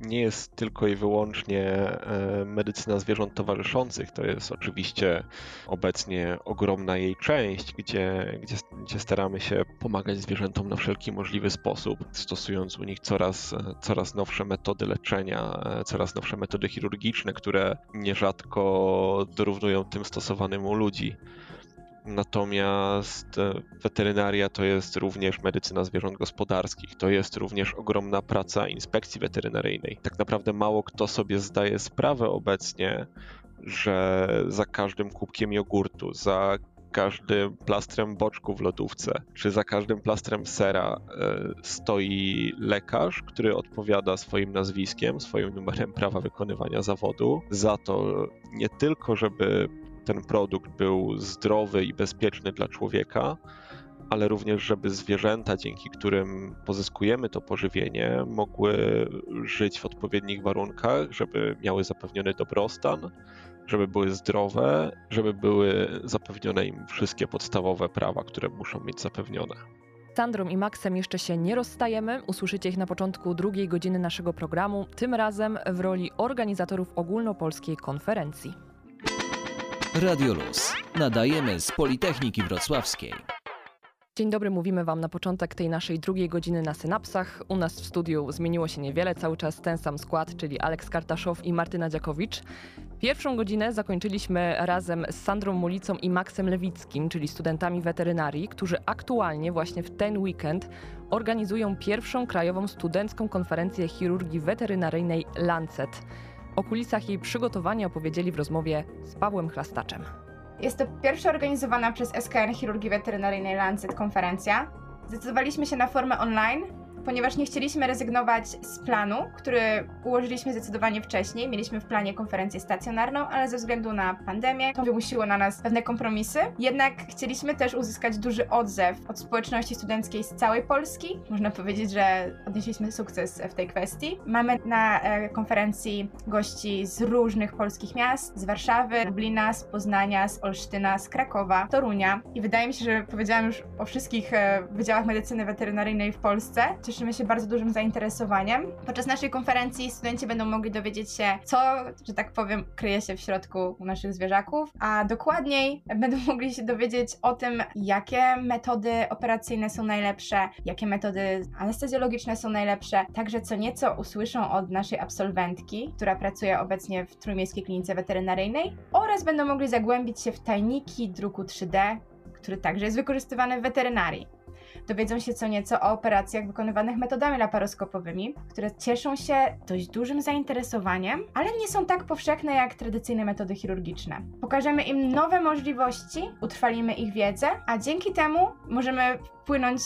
nie jest tylko i wyłącznie e, medycyna zwierząt towarzyszących. To jest oczywiście obecnie ogromna jej część, gdzie, gdzie, gdzie staramy się pomagać zwierzętom na wszelki możliwy sposób, stosując u nich coraz, coraz nowsze metody leczenia, e, coraz nowsze metody chirurgiczne, które nierzadko dorównują tym stosowanym u ludzi. Natomiast e, weterynaria to jest również medycyna zwierząt gospodarskich, to jest również ogromna praca inspekcji weterynaryjnej. Tak naprawdę mało kto sobie zdaje sprawę obecnie, że za każdym kubkiem jogurtu, za każdym plastrem boczku w lodówce, czy za każdym plastrem sera e, stoi lekarz, który odpowiada swoim nazwiskiem, swoim numerem prawa wykonywania zawodu za to nie tylko, żeby ten produkt był zdrowy i bezpieczny dla człowieka, ale również, żeby zwierzęta, dzięki którym pozyskujemy to pożywienie, mogły żyć w odpowiednich warunkach, żeby miały zapewniony dobrostan, żeby były zdrowe, żeby były zapewnione im wszystkie podstawowe prawa, które muszą mieć zapewnione. Sandrą i Maxem jeszcze się nie rozstajemy. Usłyszycie ich na początku drugiej godziny naszego programu, tym razem w roli organizatorów ogólnopolskiej konferencji. Radio Luz. Nadajemy z Politechniki Wrocławskiej. Dzień dobry, mówimy Wam na początek tej naszej drugiej godziny na synapsach. U nas w studiu zmieniło się niewiele, cały czas ten sam skład, czyli Aleks Kartaszow i Martyna Dziakowicz. Pierwszą godzinę zakończyliśmy razem z Sandrą Mulicą i Maksem Lewickim, czyli studentami weterynarii, którzy aktualnie właśnie w ten weekend organizują pierwszą krajową studencką konferencję chirurgii weterynaryjnej Lancet. O kulisach jej przygotowania opowiedzieli w rozmowie z Pawłem Chlastaczem. Jest to pierwsza organizowana przez SKN Chirurgii Weterynaryjnej Lancet konferencja. Zdecydowaliśmy się na formę online, ponieważ nie chcieliśmy rezygnować z planu, który ułożyliśmy zdecydowanie wcześniej. Mieliśmy w planie konferencję stacjonarną, ale ze względu na pandemię to wymusiło na nas pewne kompromisy. Jednak chcieliśmy też uzyskać duży odzew od społeczności studenckiej z całej Polski. Można powiedzieć, że odnieśliśmy sukces w tej kwestii. Mamy na e, konferencji gości z różnych polskich miast, z Warszawy, Lublina, z Poznania, z Olsztyna, z Krakowa, Torunia. I wydaje mi się, że powiedziałam już o wszystkich e, wydziałach medycyny weterynaryjnej w Polsce cieszymy się bardzo dużym zainteresowaniem. Podczas naszej konferencji studenci będą mogli dowiedzieć się, co, że tak powiem, kryje się w środku naszych zwierzaków, a dokładniej będą [laughs] mogli się dowiedzieć o tym, jakie metody operacyjne są najlepsze, jakie metody anestezjologiczne są najlepsze. Także co nieco usłyszą od naszej absolwentki, która pracuje obecnie w Trójmiejskiej Klinice Weterynaryjnej oraz będą mogli zagłębić się w tajniki druku 3D, który także jest wykorzystywany w weterynarii dowiedzą się co nieco o operacjach wykonywanych metodami laparoskopowymi, które cieszą się dość dużym zainteresowaniem, ale nie są tak powszechne jak tradycyjne metody chirurgiczne. Pokażemy im nowe możliwości, utrwalimy ich wiedzę, a dzięki temu możemy wpłynąć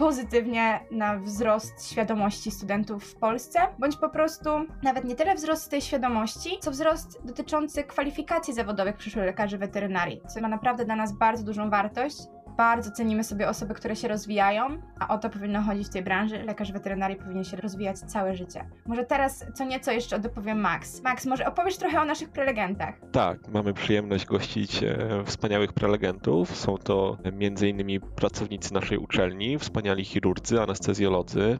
pozytywnie na wzrost świadomości studentów w Polsce, bądź po prostu nawet nie tyle wzrost tej świadomości, co wzrost dotyczący kwalifikacji zawodowych przyszłych lekarzy weterynarii, co ma naprawdę dla nas bardzo dużą wartość bardzo cenimy sobie osoby, które się rozwijają, a o to powinno chodzić w tej branży. Lekarz weterynarii powinien się rozwijać całe życie. Może teraz co nieco jeszcze dopowiem Max. Max, może opowiesz trochę o naszych prelegentach? Tak, mamy przyjemność gościć e, wspaniałych prelegentów. Są to m.in. pracownicy naszej uczelni, wspaniali chirurdzy, anestezjolodzy,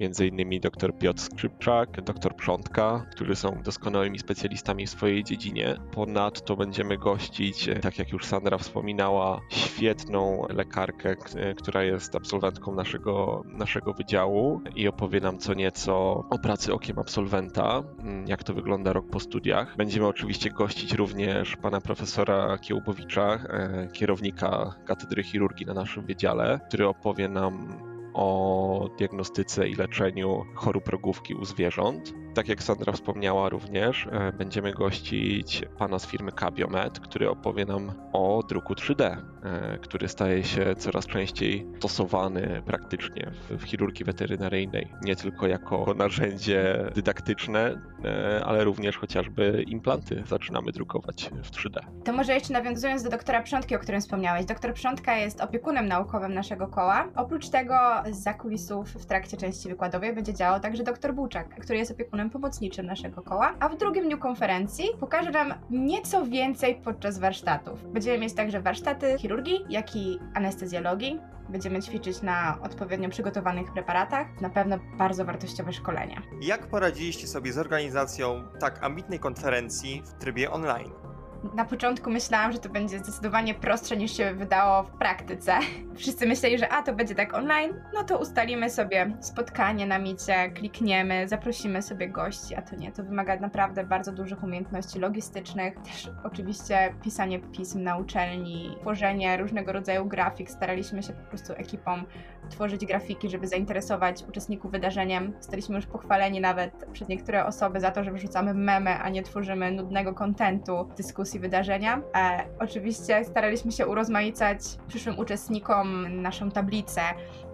innymi dr Piotr Skrzypczak, dr Przątka, którzy są doskonałymi specjalistami w swojej dziedzinie. Ponadto będziemy gościć, e, tak jak już Sandra wspominała, świetną lekarkę, która jest absolwentką naszego, naszego wydziału i opowie nam co nieco o pracy okiem absolwenta, mm, jak to wygląda rok po studiach. Będziemy oczywiście gościć również pana profesora Kiełbowicza, e, kierownika Katedry Chirurgii na naszym wydziale, który opowie nam o diagnostyce i leczeniu chorób rogówki u zwierząt. Tak jak Sandra wspomniała również, e, będziemy gościć pana z firmy Cabiomed, który opowie nam o druku 3D, e, który staje się coraz częściej stosowany praktycznie w, w chirurgii weterynaryjnej, nie tylko jako narzędzie dydaktyczne, e, ale również chociażby implanty zaczynamy drukować w 3D. To może jeszcze nawiązując do doktora Przątki, o którym wspomniałeś. Doktor Przątka jest opiekunem naukowym naszego koła. Oprócz tego z kulisów w trakcie części wykładowej będzie działał także doktor Buczak, który jest opiekunem pomocniczym naszego koła. A w drugim dniu konferencji pokaże nam nieco więcej podczas warsztatów. Będziemy mieć także warsztaty chirurgii, jak i anestezjologii. Będziemy ćwiczyć na odpowiednio przygotowanych preparatach. Na pewno bardzo wartościowe szkolenia. Jak poradziliście sobie z organizacją tak ambitnej konferencji w trybie online? Na początku myślałam, że to będzie zdecydowanie prostsze niż się wydało w praktyce. [laughs] Wszyscy myśleli, że a to będzie tak online, no to ustalimy sobie spotkanie na micie, klikniemy, zaprosimy sobie gości, a to nie, to wymaga naprawdę bardzo dużych umiejętności logistycznych, też oczywiście pisanie pism na uczelni, tworzenie różnego rodzaju grafik. Staraliśmy się po prostu ekipą tworzyć grafiki, żeby zainteresować uczestników wydarzeniem. Zostaliśmy już pochwaleni nawet przez niektóre osoby za to, że wrzucamy memy, a nie tworzymy nudnego kontentu dyskusji wydarzenia. E, oczywiście staraliśmy się urozmaicać przyszłym uczestnikom naszą tablicę,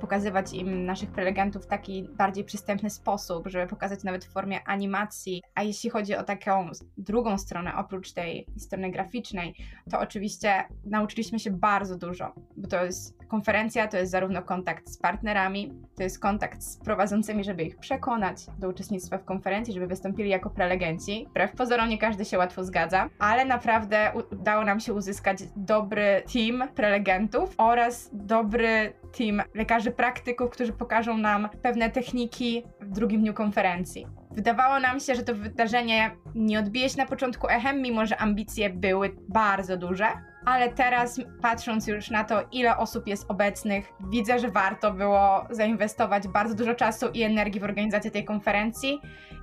pokazywać im naszych prelegentów w taki bardziej przystępny sposób, żeby pokazać nawet w formie animacji. A jeśli chodzi o taką drugą stronę, oprócz tej strony graficznej, to oczywiście nauczyliśmy się bardzo dużo, bo to jest konferencja, to jest zarówno kontakt z partnerami, to jest kontakt z prowadzącymi, żeby ich przekonać do uczestnictwa w konferencji, żeby wystąpili jako prelegenci. Wbrew pozorom nie każdy się łatwo zgadza, ale naprawdę udało nam się uzyskać dobry team prelegentów oraz dobry team lekarzy praktyków, którzy pokażą nam pewne techniki w drugim dniu konferencji. Wydawało nam się, że to wydarzenie nie odbije się na początku echem, mimo że ambicje były bardzo duże, ale teraz patrząc już na to, ile osób jest obecnych, widzę, że warto było zainwestować bardzo dużo czasu i energii w organizację tej konferencji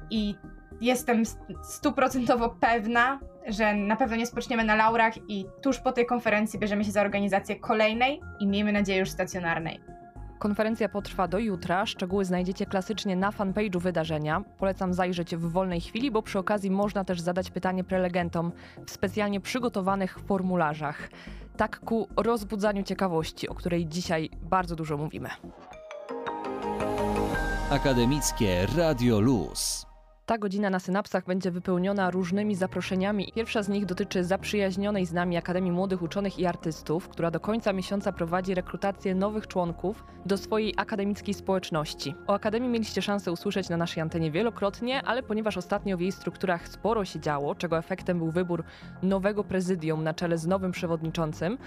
i jestem stuprocentowo pewna, że na pewno nie spoczniemy na laurach i tuż po tej konferencji bierzemy się za organizację kolejnej i miejmy nadzieję już stacjonarnej. Konferencja potrwa do jutra. Szczegóły znajdziecie klasycznie na fanpage'u wydarzenia. Polecam zajrzeć w wolnej chwili, bo przy okazji można też zadać pytanie prelegentom w specjalnie przygotowanych formularzach. Tak ku rozbudzaniu ciekawości, o której dzisiaj bardzo dużo mówimy. Akademickie Radio Luz. Ta godzina na synapsach będzie wypełniona różnymi zaproszeniami. Pierwsza z nich dotyczy zaprzyjaźnionej z nami Akademii Młodych Uczonych i Artystów, która do końca miesiąca prowadzi rekrutację nowych członków do swojej akademickiej społeczności. O Akademii mieliście szansę usłyszeć na naszej antenie wielokrotnie, ale ponieważ ostatnio w jej strukturach sporo się działo, czego efektem był wybór nowego prezydium na czele z nowym przewodniczącym,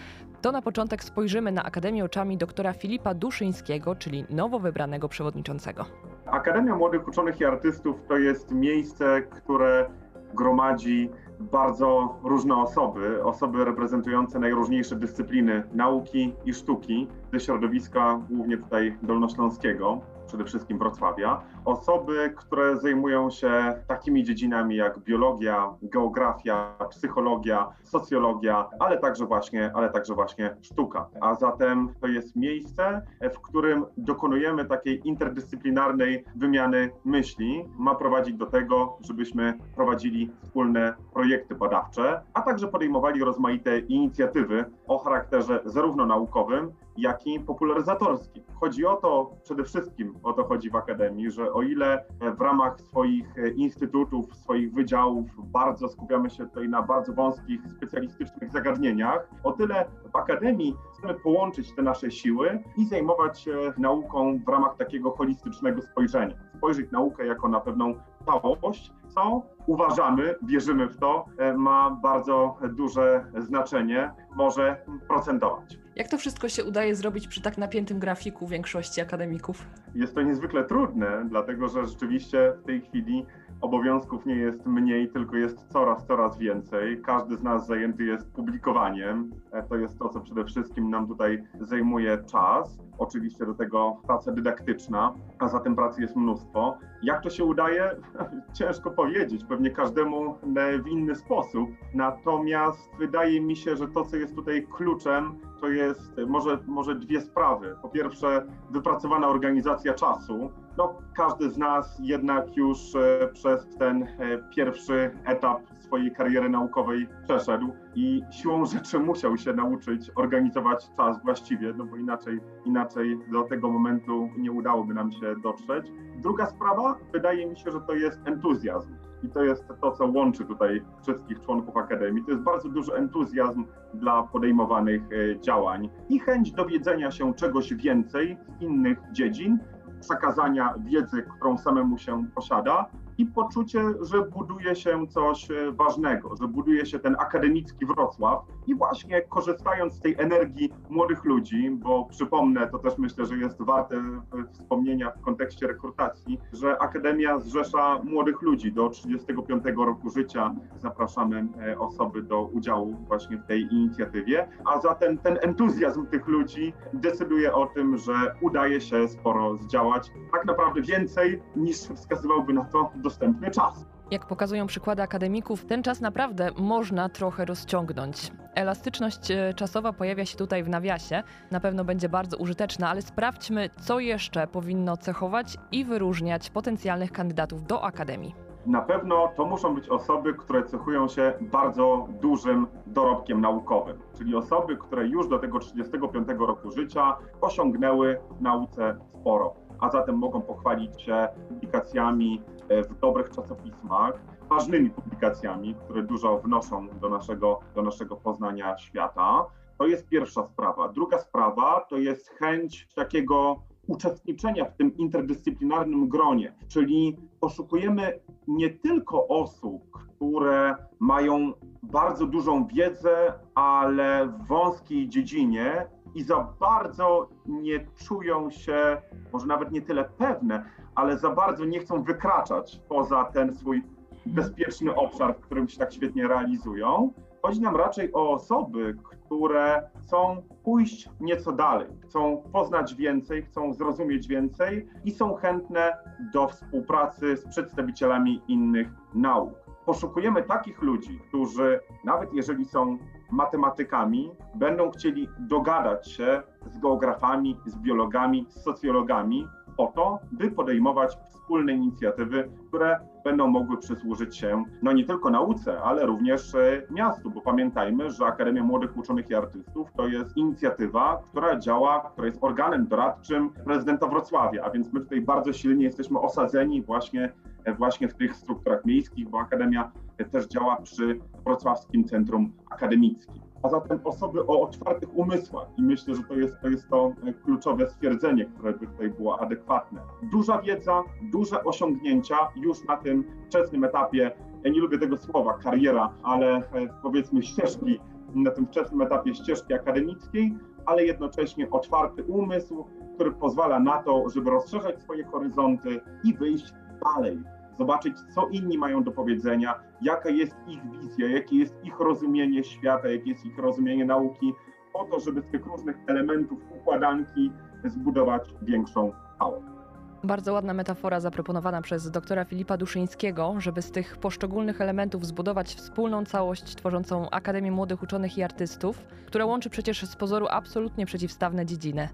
to na początek spojrzymy na Akademię oczami doktora Filipa Duszyńskiego, czyli nowo wybranego przewodniczącego. Akademia Młodych Uczonych i Artystów to jest miejsce, które gromadzi bardzo różne osoby, osoby reprezentujące najróżniejsze dyscypliny nauki i sztuki ze środowiska głównie tutaj dolnośląskiego przede wszystkim Wrocławia. Osoby, które zajmują się takimi dziedzinami jak biologia, geografia, psychologia, socjologia, ale także właśnie, ale także właśnie sztuka. A zatem to jest miejsce, w którym dokonujemy takiej interdyscyplinarnej wymiany myśli. Ma prowadzić do tego, żebyśmy prowadzili wspólne projekty badawcze, a także podejmowali rozmaite inicjatywy o charakterze zarówno naukowym, jak i popularyzatorskim. Chodzi o to, przede wszystkim o to chodzi w Akademii, że o ile w ramach swoich instytutów, swoich wydziałów bardzo skupiamy się tutaj na bardzo wąskich, specjalistycznych zagadnieniach, o tyle w Akademii chcemy połączyć te nasze siły i zajmować się nauką w ramach takiego holistycznego spojrzenia. Spojrzeć naukę jako na pewną całość, co uważamy, wierzymy w to, ma bardzo duże znaczenie, może procentować. Jak to wszystko się udaje zrobić przy tak napiętym grafiku większości akademików? Jest to niezwykle trudne, dlatego że rzeczywiście w tej chwili obowiązków nie jest mniej, tylko jest coraz, coraz więcej. Każdy z nas zajęty jest publikowaniem. E, to jest to, co przede wszystkim nam tutaj zajmuje czas. Oczywiście do tego praca dydaktyczna, a zatem pracy jest mnóstwo. Jak to się udaje? [laughs] Ciężko powiedzieć, pewnie każdemu w inny sposób. Natomiast wydaje mi się, że to, co jest tutaj kluczem, to jest może, może dwie sprawy. Po pierwsze, wypracowana organizacja czasu. No, każdy z nas jednak już e, przez ten e, pierwszy etap swojej kariery naukowej przeszedł i siłą rzeczy musiał się nauczyć organizować czas właściwie, no bo inaczej, inaczej do tego momentu nie udałoby nam się dotrzeć. Druga sprawa, wydaje mi się, że to jest entuzjazm. I to jest to, co łączy tutaj wszystkich członków Akademii. To jest bardzo duży entuzjazm dla podejmowanych e, działań i chęć dowiedzenia się czegoś więcej z innych dziedzin, przekazania wiedzy, którą samemu się posiada, i poczucie, że buduje się coś e, ważnego, że buduje się ten akademicki Wrocław i właśnie korzystając z tej energii młodych ludzi, bo przypomnę, to też myślę, że jest warte wspomnienia w kontekście rekrutacji, że Akademia zrzesza młodych ludzi do 35 roku życia. Zapraszamy e, osoby do udziału właśnie w tej inicjatywie, a zatem ten entuzjazm tych ludzi decyduje o tym, że udaje się sporo zdziałać, tak naprawdę więcej niż wskazywałby na to dostępny czas. Jak pokazują przykłady akademików, ten czas naprawdę można trochę rozciągnąć. Elastyczność e, czasowa pojawia się tutaj w nawiasie, na pewno będzie bardzo użyteczna, ale sprawdźmy, co jeszcze powinno cechować i wyróżniać potencjalnych kandydatów do akademii. Na pewno to muszą być osoby, które cechują się bardzo dużym dorobkiem naukowym, czyli osoby, które już do tego 35 roku życia osiągnęły w nauce sporo a zatem mogą pochwalić się publikacjami w dobrych czasopismach, ważnymi publikacjami, które dużo wnoszą do naszego, do naszego poznania świata. To jest pierwsza sprawa. Druga sprawa to jest chęć takiego uczestniczenia w tym interdyscyplinarnym gronie, czyli poszukujemy nie tylko osób, które mają bardzo dużą wiedzę, ale w wąskiej dziedzinie i za bardzo nie czują się, może nawet nie tyle pewne, ale za bardzo nie chcą wykraczać poza ten swój bezpieczny obszar, w którym się tak świetnie realizują. Chodzi nam raczej o osoby, które chcą pójść nieco dalej, chcą poznać więcej, chcą zrozumieć więcej i są chętne do współpracy z przedstawicielami innych nauk. Poszukujemy takich ludzi, którzy nawet jeżeli są matematykami, będą chcieli dogadać się z geografami, z biologami, z socjologami o to, by podejmować wspólne inicjatywy, które będą mogły przysłużyć się no nie tylko nauce, ale również e, miastu, bo pamiętajmy, że Akademia Młodych Uczonych i Artystów to jest inicjatywa, która działa, która jest organem doradczym prezydenta Wrocławia, a więc my tutaj bardzo silnie jesteśmy osadzeni właśnie, e, właśnie w tych strukturach miejskich, bo Akademia też działa przy Wrocławskim Centrum Akademickim a zatem osoby o otwartych umysłach. I myślę, że to jest to, jest to kluczowe stwierdzenie, które by tutaj było adekwatne. Duża wiedza, duże osiągnięcia już na tym wczesnym etapie, ja nie lubię tego słowa kariera, ale e, powiedzmy ścieżki, na tym wczesnym etapie ścieżki akademickiej, ale jednocześnie otwarty umysł, który pozwala na to, żeby rozszerzać swoje horyzonty i wyjść dalej zobaczyć, co inni mają do powiedzenia, jaka jest ich wizja, jakie jest ich rozumienie świata, jakie jest ich rozumienie nauki, po to, żeby z tych różnych elementów układanki zbudować większą całość. Bardzo ładna metafora zaproponowana przez doktora Filipa Duszyńskiego, żeby z tych poszczególnych elementów zbudować wspólną całość tworzącą Akademię Młodych Uczonych i Artystów, która łączy przecież z pozoru absolutnie przeciwstawne dziedziny.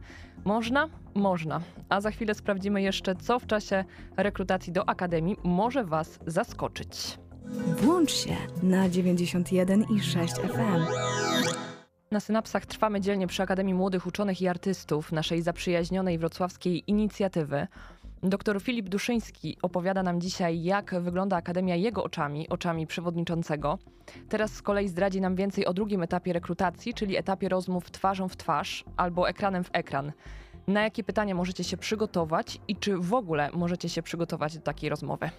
Można? Można. A za chwilę sprawdzimy jeszcze, co w czasie rekrutacji do Akademii może Was zaskoczyć. Włącz się na 91 i 6 FM. Na synapsach trwamy dzielnie przy Akademii Młodych Uczonych i Artystów, naszej zaprzyjaźnionej wrocławskiej inicjatywy. Doktor Filip Duszyński opowiada nam dzisiaj, jak wygląda Akademia jego oczami, oczami przewodniczącego. Teraz z kolei zdradzi nam więcej o drugim etapie rekrutacji, czyli etapie rozmów twarzą w twarz albo ekranem w ekran. Na jakie pytania możecie się przygotować i czy w ogóle możecie się przygotować do takiej rozmowy?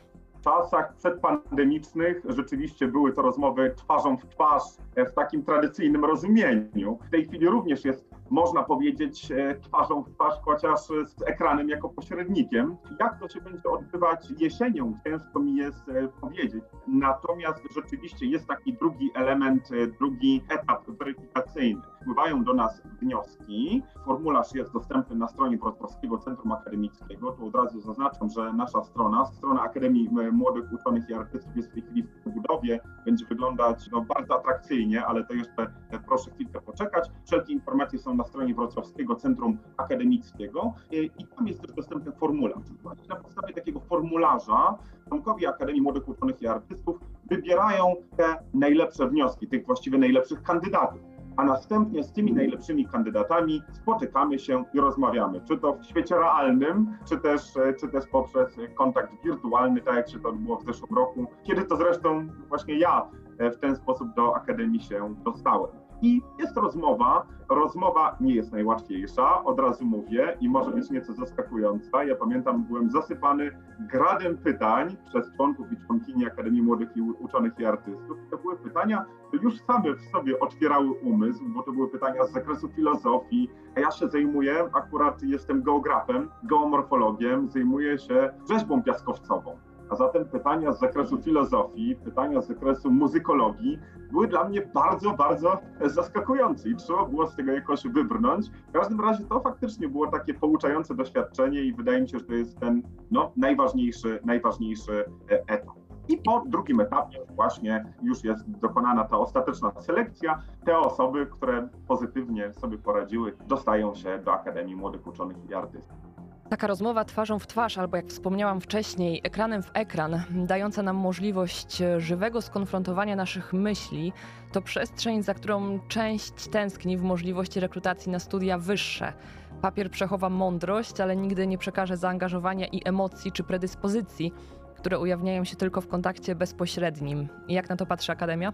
czasach przedpandemicznych rzeczywiście były to rozmowy twarzą w twarz e, w takim tradycyjnym rozumieniu. W tej chwili również jest można powiedzieć, e, twarzą w twarz, chociaż z ekranem jako pośrednikiem. Jak to się będzie odbywać jesienią, ciężko mi jest e, powiedzieć. Natomiast rzeczywiście jest taki drugi element, e, drugi etap weryfikacyjny. Wpływają do nas wnioski. Formularz jest dostępny na stronie Wrocławskiego Centrum Akademickiego. Tu od razu zaznaczam, że nasza strona, strona Akademii Młodych Uczonych i Artystów jest w tej chwili w budowie. Będzie wyglądać no, bardzo atrakcyjnie, ale to jeszcze proszę chwilkę poczekać. Wszelkie informacje są na stronie Wrocławskiego Centrum Akademickiego i tam jest też dostępny formularz. Na podstawie takiego formularza członkowie Akademii Młodych Uczonych i Artystów wybierają te najlepsze wnioski, tych właściwie najlepszych kandydatów a następnie z tymi najlepszymi kandydatami spotykamy się i rozmawiamy, czy to w świecie realnym, czy też, czy też poprzez kontakt wirtualny, tak jak się to odbyło w zeszłym roku, kiedy to zresztą właśnie ja w ten sposób do Akademii się dostałem. I jest rozmowa. Rozmowa nie jest najłatwiejsza, od razu mówię, i może być nieco zaskakująca. Ja pamiętam, byłem zasypany gradem pytań przez członków i członkini Akademii Młodych i Uczonych i Artystów. To były pytania, które już same w sobie otwierały umysł, bo to były pytania z zakresu filozofii. A ja się zajmuję, akurat jestem geografem, geomorfologiem, zajmuję się rzeźbą piaskowcową. A zatem pytania z zakresu filozofii, pytania z zakresu muzykologii były dla mnie bardzo, bardzo zaskakujące i trzeba było z tego jakoś wybrnąć. W każdym razie to faktycznie było takie pouczające doświadczenie i wydaje mi się, że to jest ten no, najważniejszy, najważniejszy e, etap. I po drugim etapie właśnie już jest dokonana ta ostateczna selekcja. Te osoby, które pozytywnie sobie poradziły, dostają się do Akademii Młodych Uczonych i Artystów. Taka rozmowa twarzą w twarz, albo jak wspomniałam wcześniej, ekranem w ekran, dająca nam możliwość żywego skonfrontowania naszych myśli, to przestrzeń, za którą część tęskni w możliwości rekrutacji na studia wyższe. Papier przechowa mądrość, ale nigdy nie przekaże zaangażowania i emocji czy predyspozycji, które ujawniają się tylko w kontakcie bezpośrednim. Jak na to patrzy Akademia?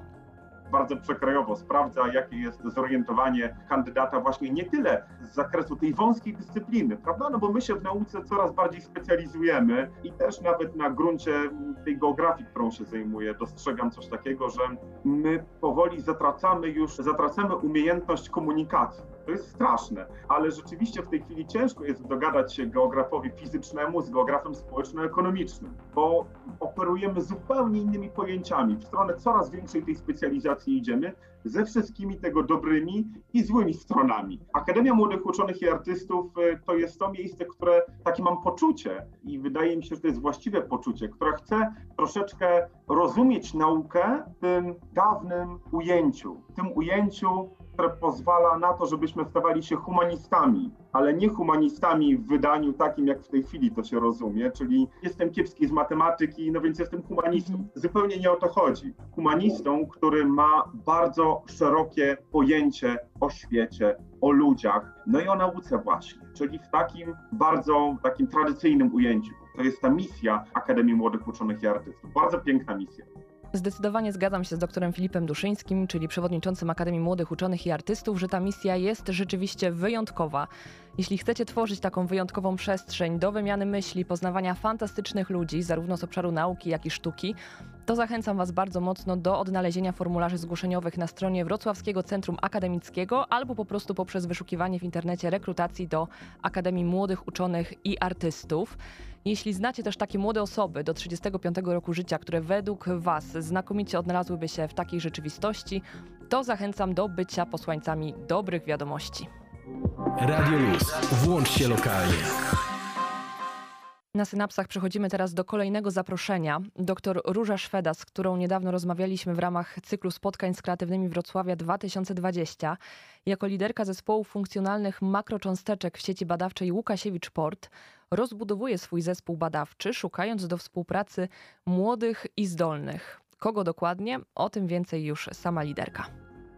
Bardzo przekrojowo sprawdza, jakie jest zorientowanie kandydata właśnie nie tyle z zakresu tej wąskiej dyscypliny, prawda? No bo my się w nauce coraz bardziej specjalizujemy i też nawet na gruncie tej geografii, którą się zajmuję, dostrzegam coś takiego, że my powoli zatracamy już, zatracamy umiejętność komunikacji. To jest straszne, ale rzeczywiście w tej chwili ciężko jest dogadać się geografowi fizycznemu z geografem społeczno-ekonomicznym, bo operujemy zupełnie innymi pojęciami. W stronę coraz większej tej specjalizacji idziemy, ze wszystkimi tego dobrymi i złymi stronami. Akademia Młodych Uczonych i Artystów y, to jest to miejsce, które takie mam poczucie i wydaje mi się, że to jest właściwe poczucie, które chce troszeczkę rozumieć naukę w tym dawnym ujęciu, w tym ujęciu które pozwala na to, żebyśmy stawali się humanistami, ale nie humanistami w wydaniu takim, jak w tej chwili to się rozumie, czyli jestem kiepski z matematyki, no więc jestem humanistą. Mhm. Zupełnie nie o to chodzi. Humanistą, który ma bardzo szerokie pojęcie o świecie, o ludziach, no i o nauce właśnie, czyli w takim bardzo takim tradycyjnym ujęciu. To jest ta misja Akademii Młodych Uczonych i Artystów. Bardzo piękna misja. Zdecydowanie zgadzam się z doktorem Filipem Duszyńskim, czyli przewodniczącym Akademii Młodych Uczonych i Artystów, że ta misja jest rzeczywiście wyjątkowa. Jeśli chcecie tworzyć taką wyjątkową przestrzeń do wymiany myśli, poznawania fantastycznych ludzi, zarówno z obszaru nauki, jak i sztuki, to zachęcam Was bardzo mocno do odnalezienia formularzy zgłoszeniowych na stronie Wrocławskiego Centrum Akademickiego albo po prostu poprzez wyszukiwanie w internecie rekrutacji do Akademii Młodych Uczonych i Artystów. Jeśli znacie też takie młode osoby do 35 roku życia, które według Was znakomicie odnalazłyby się w takiej rzeczywistości, to zachęcam do bycia posłańcami dobrych wiadomości. Radio Luz. Włącz się lokalnie. Na synapsach przechodzimy teraz do kolejnego zaproszenia. Doktor Róża Szweda, z którą niedawno rozmawialiśmy w ramach cyklu spotkań z kreatywnymi Wrocławia 2020, jako liderka zespołu funkcjonalnych makrocząsteczek w sieci badawczej Łukasiewicz-Port, rozbudowuje swój zespół badawczy, szukając do współpracy młodych i zdolnych. Kogo dokładnie? O tym więcej już sama liderka.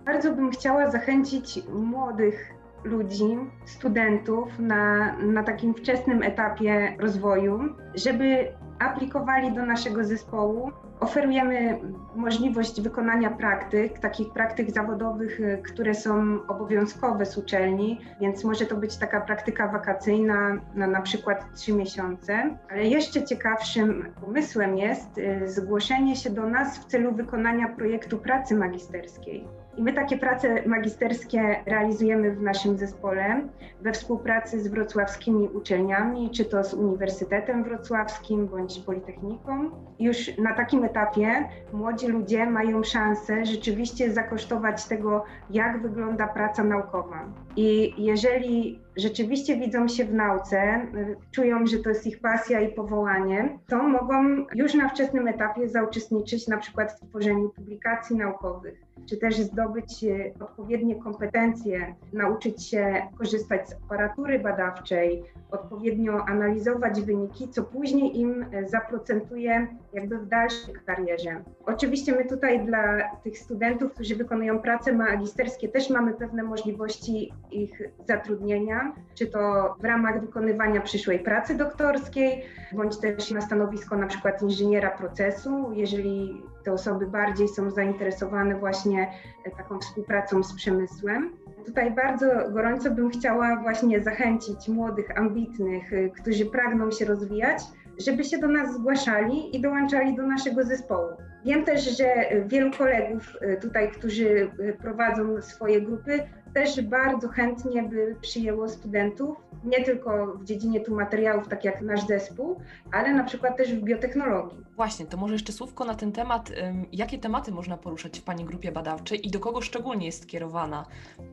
Bardzo bym chciała zachęcić młodych ludzi, studentów na, na takim wczesnym etapie rozwoju, żeby aplikowali do naszego zespołu. Oferujemy możliwość wykonania praktyk, takich praktyk zawodowych, które są obowiązkowe z uczelni, więc może to być taka praktyka wakacyjna na na przykład trzy miesiące. Ale jeszcze ciekawszym pomysłem jest y, zgłoszenie się do nas w celu wykonania projektu pracy magisterskiej. I my takie prace magisterskie realizujemy w naszym zespole we współpracy z wrocławskimi uczelniami, czy to z Uniwersytetem Wrocławskim bądź Politechniką. Już na takim etapie młodzi ludzie mają szansę rzeczywiście zakosztować tego, jak wygląda praca naukowa. I jeżeli rzeczywiście widzą się w nauce, czują, że to jest ich pasja i powołanie, to mogą już na wczesnym etapie zauczestniczyć na przykład w tworzeniu publikacji naukowych, czy też zdobyć e, odpowiednie kompetencje, nauczyć się korzystać z aparatury badawczej, odpowiednio analizować wyniki, co później im e, zaprocentuje jakby w dalszej karierze. Oczywiście my tutaj dla tych studentów, którzy wykonują prace magisterskie, też mamy pewne możliwości ich zatrudnienia, czy to w ramach wykonywania przyszłej pracy doktorskiej, bądź też na stanowisko na przykład inżyniera procesu, jeżeli te osoby bardziej są zainteresowane właśnie taką współpracą z przemysłem. Tutaj bardzo gorąco bym chciała właśnie zachęcić młodych, ambitnych, którzy pragną się rozwijać, żeby się do nas zgłaszali i dołączali do naszego zespołu. Wiem też, że wielu kolegów tutaj, którzy prowadzą swoje grupy, też bardzo chętnie by przyjęło studentów, nie tylko w dziedzinie tu materiałów, tak jak nasz zespół, ale na przykład też w biotechnologii. Właśnie, to może jeszcze słówko na ten temat. Jakie tematy można poruszać w Pani grupie badawczej i do kogo szczególnie jest skierowana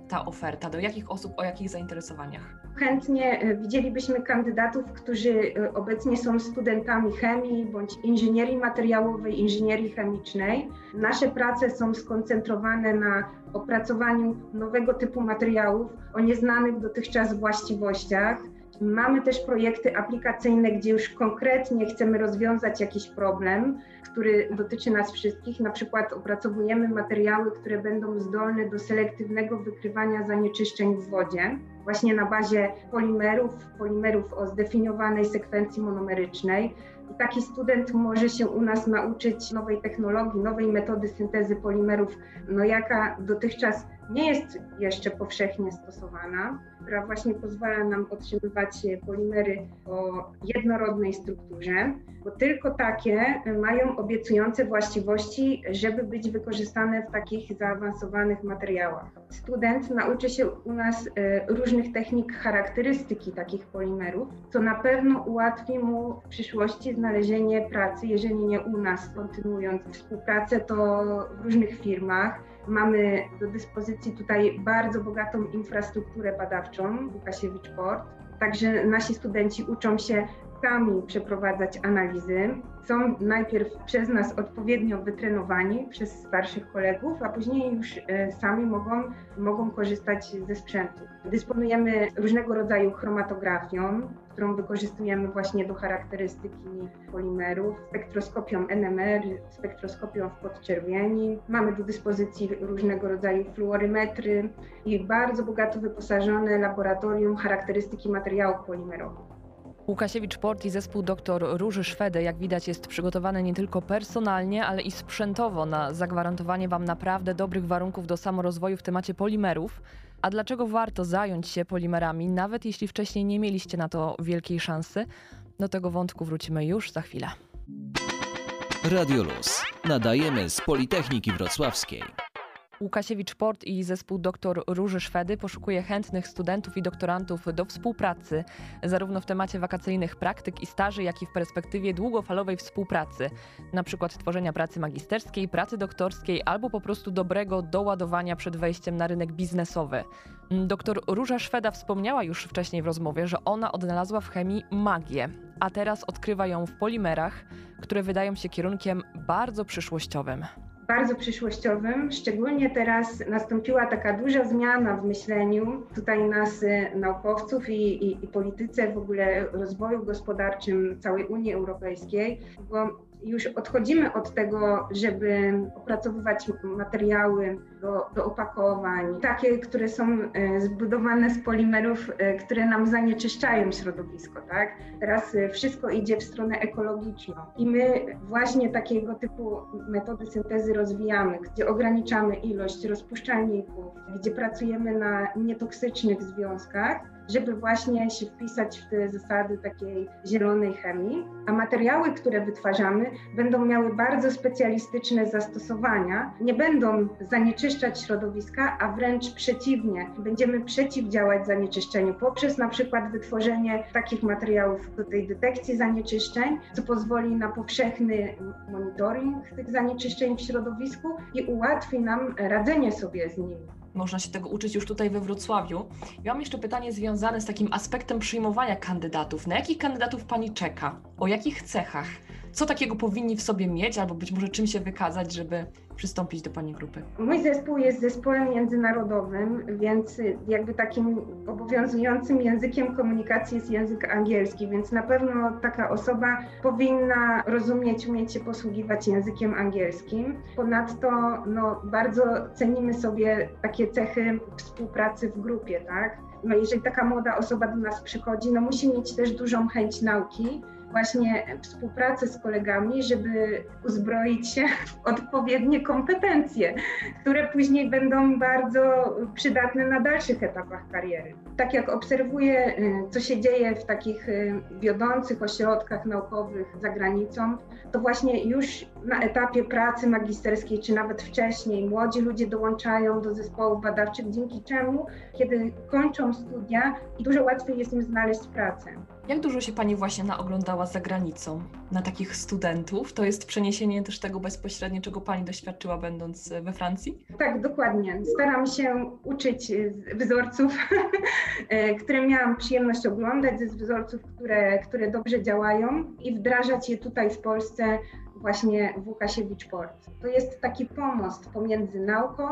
ta oferta? Do jakich osób, o jakich zainteresowaniach? Chętnie e, widzielibyśmy kandydatów, którzy e, obecnie są studentami chemii bądź inżynierii materiałowej, inżynierii chemicznej. Nasze prace są skoncentrowane na opracowaniu nowego typu materiałów o nieznanych dotychczas właściwościach. Mamy też projekty aplikacyjne, gdzie już konkretnie chcemy rozwiązać jakiś problem, który dotyczy nas wszystkich. Na przykład opracowujemy materiały, które będą zdolne do selektywnego wykrywania zanieczyszczeń w wodzie, właśnie na bazie polimerów, polimerów o zdefiniowanej sekwencji monomerycznej. Taki student może się u nas nauczyć nowej technologii, nowej metody syntezy polimerów, no jaka dotychczas nie jest jeszcze powszechnie stosowana, która właśnie pozwala nam otrzymywać polimery o jednorodnej strukturze, bo tylko takie mają obiecujące właściwości, żeby być wykorzystane w takich zaawansowanych materiałach. Student nauczy się u nas e, różnych technik charakterystyki takich polimerów, co na pewno ułatwi mu w przyszłości znalezienie pracy, jeżeli nie u nas, kontynuując współpracę, to w różnych firmach Mamy do dyspozycji tutaj bardzo bogatą infrastrukturę badawczą Łukasiewicz Port. Także nasi studenci uczą się sami przeprowadzać analizy. Są najpierw przez nas odpowiednio wytrenowani przez starszych kolegów, a później już e, sami mogą, mogą korzystać ze sprzętu. Dysponujemy różnego rodzaju chromatografią, którą wykorzystujemy właśnie do charakterystyki polimerów, spektroskopią NMR, spektroskopią w podczerwieni. Mamy do dyspozycji różnego rodzaju fluorymetry i bardzo bogato wyposażone laboratorium charakterystyki materiałów polimerowych. Łukasiewicz-Port i zespół dr Róży Szwedy, jak widać, jest przygotowany nie tylko personalnie, ale i sprzętowo na zagwarantowanie Wam naprawdę dobrych warunków do samorozwoju w temacie polimerów. A dlaczego warto zająć się polimerami, nawet jeśli wcześniej nie mieliście na to wielkiej szansy? Do tego wątku wrócimy już za chwilę. Radio Luz. Nadajemy z Politechniki Wrocławskiej. Łukasiewicz Port i zespół dr Róży Szwedy poszukuje chętnych studentów i doktorantów do współpracy, zarówno w temacie wakacyjnych praktyk i staży, jak i w perspektywie długofalowej współpracy, przykład tworzenia pracy magisterskiej, pracy doktorskiej albo po prostu dobrego doładowania przed wejściem na rynek biznesowy. Doktor Róża Szweda wspomniała już wcześniej w rozmowie, że ona odnalazła w chemii magię, a teraz odkrywa ją w polimerach, które wydają się kierunkiem bardzo przyszłościowym bardzo przyszłościowym. Szczególnie teraz nastąpiła taka duża zmiana w myśleniu tutaj nas, y, naukowców i, i, i polityce w ogóle rozwoju gospodarczym całej Unii Europejskiej, bo już odchodzimy od tego, żeby opracowywać materiały do, do opakowań, takie, które są e, zbudowane z polimerów, e, które nam zanieczyszczają środowisko, tak? Teraz e, wszystko idzie w stronę ekologiczną i my właśnie takiego typu metody syntezy rozwijamy, gdzie ograniczamy ilość rozpuszczalników, gdzie pracujemy na nietoksycznych związkach, żeby właśnie się wpisać w te zasady takiej zielonej chemii. A materiały, które wytwarzamy, będą miały bardzo specjalistyczne zastosowania, nie będą zanieczyszczać środowiska, a wręcz przeciwnie, będziemy przeciwdziałać zanieczyszczeniu poprzez na przykład wytworzenie takich materiałów do tej detekcji zanieczyszczeń, co pozwoli na powszechny monitoring tych zanieczyszczeń w środowisku i ułatwi nam radzenie sobie z nimi. Można się tego uczyć już tutaj we Wrocławiu. Ja mam jeszcze pytanie związane z takim aspektem przyjmowania kandydatów. Na jakich kandydatów Pani czeka? O jakich cechach? Co takiego powinni w sobie mieć, albo być może czym się wykazać, żeby przystąpić do Pani grupy? Mój zespół jest zespołem międzynarodowym, więc jakby takim obowiązującym językiem komunikacji jest język angielski, więc na pewno taka osoba powinna rozumieć, umieć się posługiwać językiem angielskim. Ponadto no, bardzo cenimy sobie takie cechy współpracy w grupie, tak? No, jeżeli taka młoda osoba do nas przychodzi, no musi mieć też dużą chęć nauki, właśnie współpracę z kolegami, żeby uzbroić się w odpowiednie kompetencje, które później będą bardzo przydatne na dalszych etapach kariery. Tak jak obserwuję, y, co się dzieje w takich y, wiodących ośrodkach naukowych za granicą, to właśnie już na etapie pracy magisterskiej, czy nawet wcześniej, młodzi ludzie dołączają do zespołów badawczych, dzięki czemu, kiedy kończą studia, dużo łatwiej jest im znaleźć pracę. Jak dużo się Pani właśnie naoglądała za granicą na takich studentów? To jest przeniesienie też tego bezpośrednio, czego Pani doświadczyła będąc we Francji? Tak, dokładnie. Staram się uczyć z wzorców, [laughs] które miałam przyjemność oglądać, ze wzorców, które, które dobrze działają i wdrażać je tutaj w Polsce właśnie w Łukasiewicz Port. To jest taki pomost pomiędzy nauką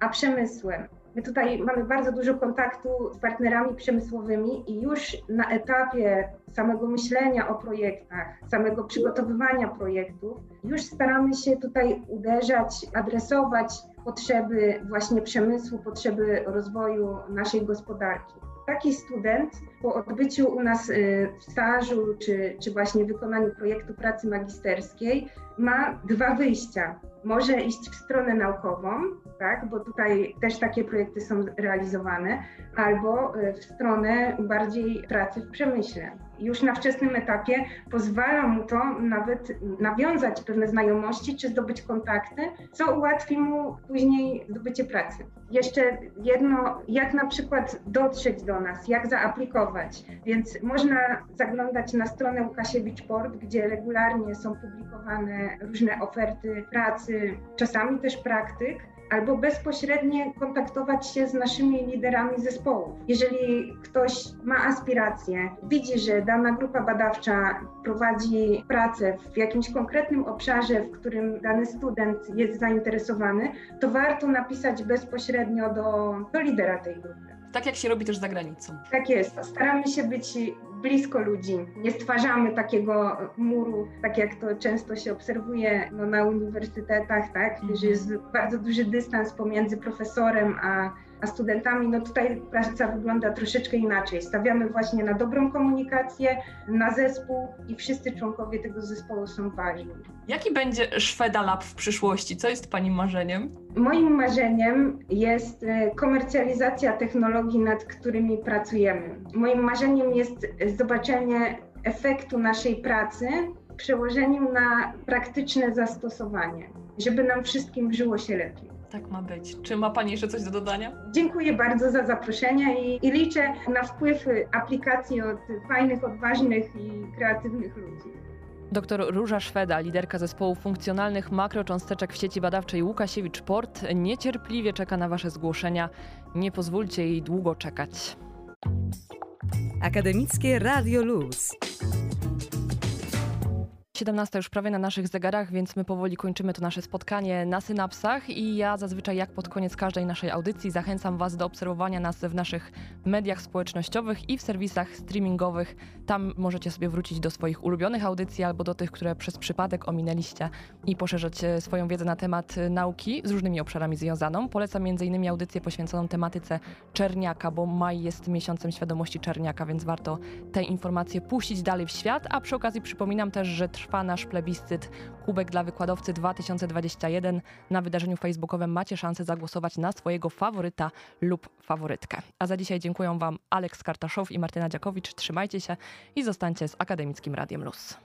a przemysłem. My tutaj mamy bardzo dużo kontaktu z partnerami przemysłowymi i już na etapie samego myślenia o projektach, samego przygotowywania projektów, już staramy się tutaj uderzać, adresować potrzeby właśnie przemysłu, potrzeby rozwoju naszej gospodarki. Taki student po odbyciu u nas y, stażu czy, czy właśnie wykonaniu projektu pracy magisterskiej ma dwa wyjścia. Może iść w stronę naukową, tak, bo tutaj też takie projekty są realizowane, albo y, w stronę bardziej pracy w przemyśle. Już na wczesnym etapie pozwala mu to nawet nawiązać pewne znajomości czy zdobyć kontakty, co ułatwi mu później zdobycie pracy. Jeszcze jedno, jak na przykład dotrzeć do nas, jak zaaplikować. Więc można zaglądać na stronę Łukasiewicz Port, gdzie regularnie są publikowane różne oferty pracy, czasami też praktyk albo bezpośrednio kontaktować się z naszymi liderami zespołów. Jeżeli ktoś ma aspiracje, widzi, że dana grupa badawcza prowadzi pracę w jakimś konkretnym obszarze, w którym dany student jest zainteresowany, to warto napisać bezpośrednio do, do lidera tej grupy. Tak jak się robi też za granicą. Tak jest. Staramy się być blisko ludzi. Nie stwarzamy takiego muru, tak jak to często się obserwuje no, na uniwersytetach, tak, że jest bardzo duży dystans pomiędzy profesorem a a studentami, no tutaj praca wygląda troszeczkę inaczej. Stawiamy właśnie na dobrą komunikację, na zespół i wszyscy członkowie tego zespołu są ważni. Jaki będzie Szweda Lab w przyszłości? Co jest Pani marzeniem? Moim marzeniem jest e, komercjalizacja technologii, nad którymi pracujemy. Moim marzeniem jest zobaczenie efektu naszej pracy w przełożeniu na praktyczne zastosowanie, żeby nam wszystkim żyło się lepiej. Tak ma być. Czy ma Pani jeszcze coś do dodania? Dziękuję bardzo za zaproszenie i, i liczę na wpływ aplikacji od fajnych, odważnych i kreatywnych ludzi. Doktor Róża Szweda, liderka zespołu funkcjonalnych makrocząsteczek w sieci badawczej Łukasiewicz-Port, niecierpliwie czeka na Wasze zgłoszenia. Nie pozwólcie jej długo czekać. Akademickie Radio Luz. 17 już prawie na naszych zegarach, więc my powoli kończymy to nasze spotkanie na synapsach i ja zazwyczaj jak pod koniec każdej naszej audycji zachęcam Was do obserwowania nas w naszych mediach społecznościowych i w serwisach streamingowych. Tam możecie sobie wrócić do swoich ulubionych audycji albo do tych, które przez przypadek ominęliście i poszerzać e, swoją wiedzę na temat e, nauki z różnymi obszarami związaną. Polecam m.in. audycję poświęconą tematyce czerniaka, bo maj jest miesiącem świadomości czerniaka, więc warto te informacje puścić dalej w świat, a przy okazji przypominam też, że trwa trwa plebiscyt Kubek dla Wykładowcy 2021. Na wydarzeniu facebookowym macie szansę zagłosować na swojego faworyta lub faworytkę. A za dzisiaj dziękuję Wam Aleks Kartaszow i Martyna Dziakowicz. Trzymajcie się i zostańcie z Akademickim Radiem Luz.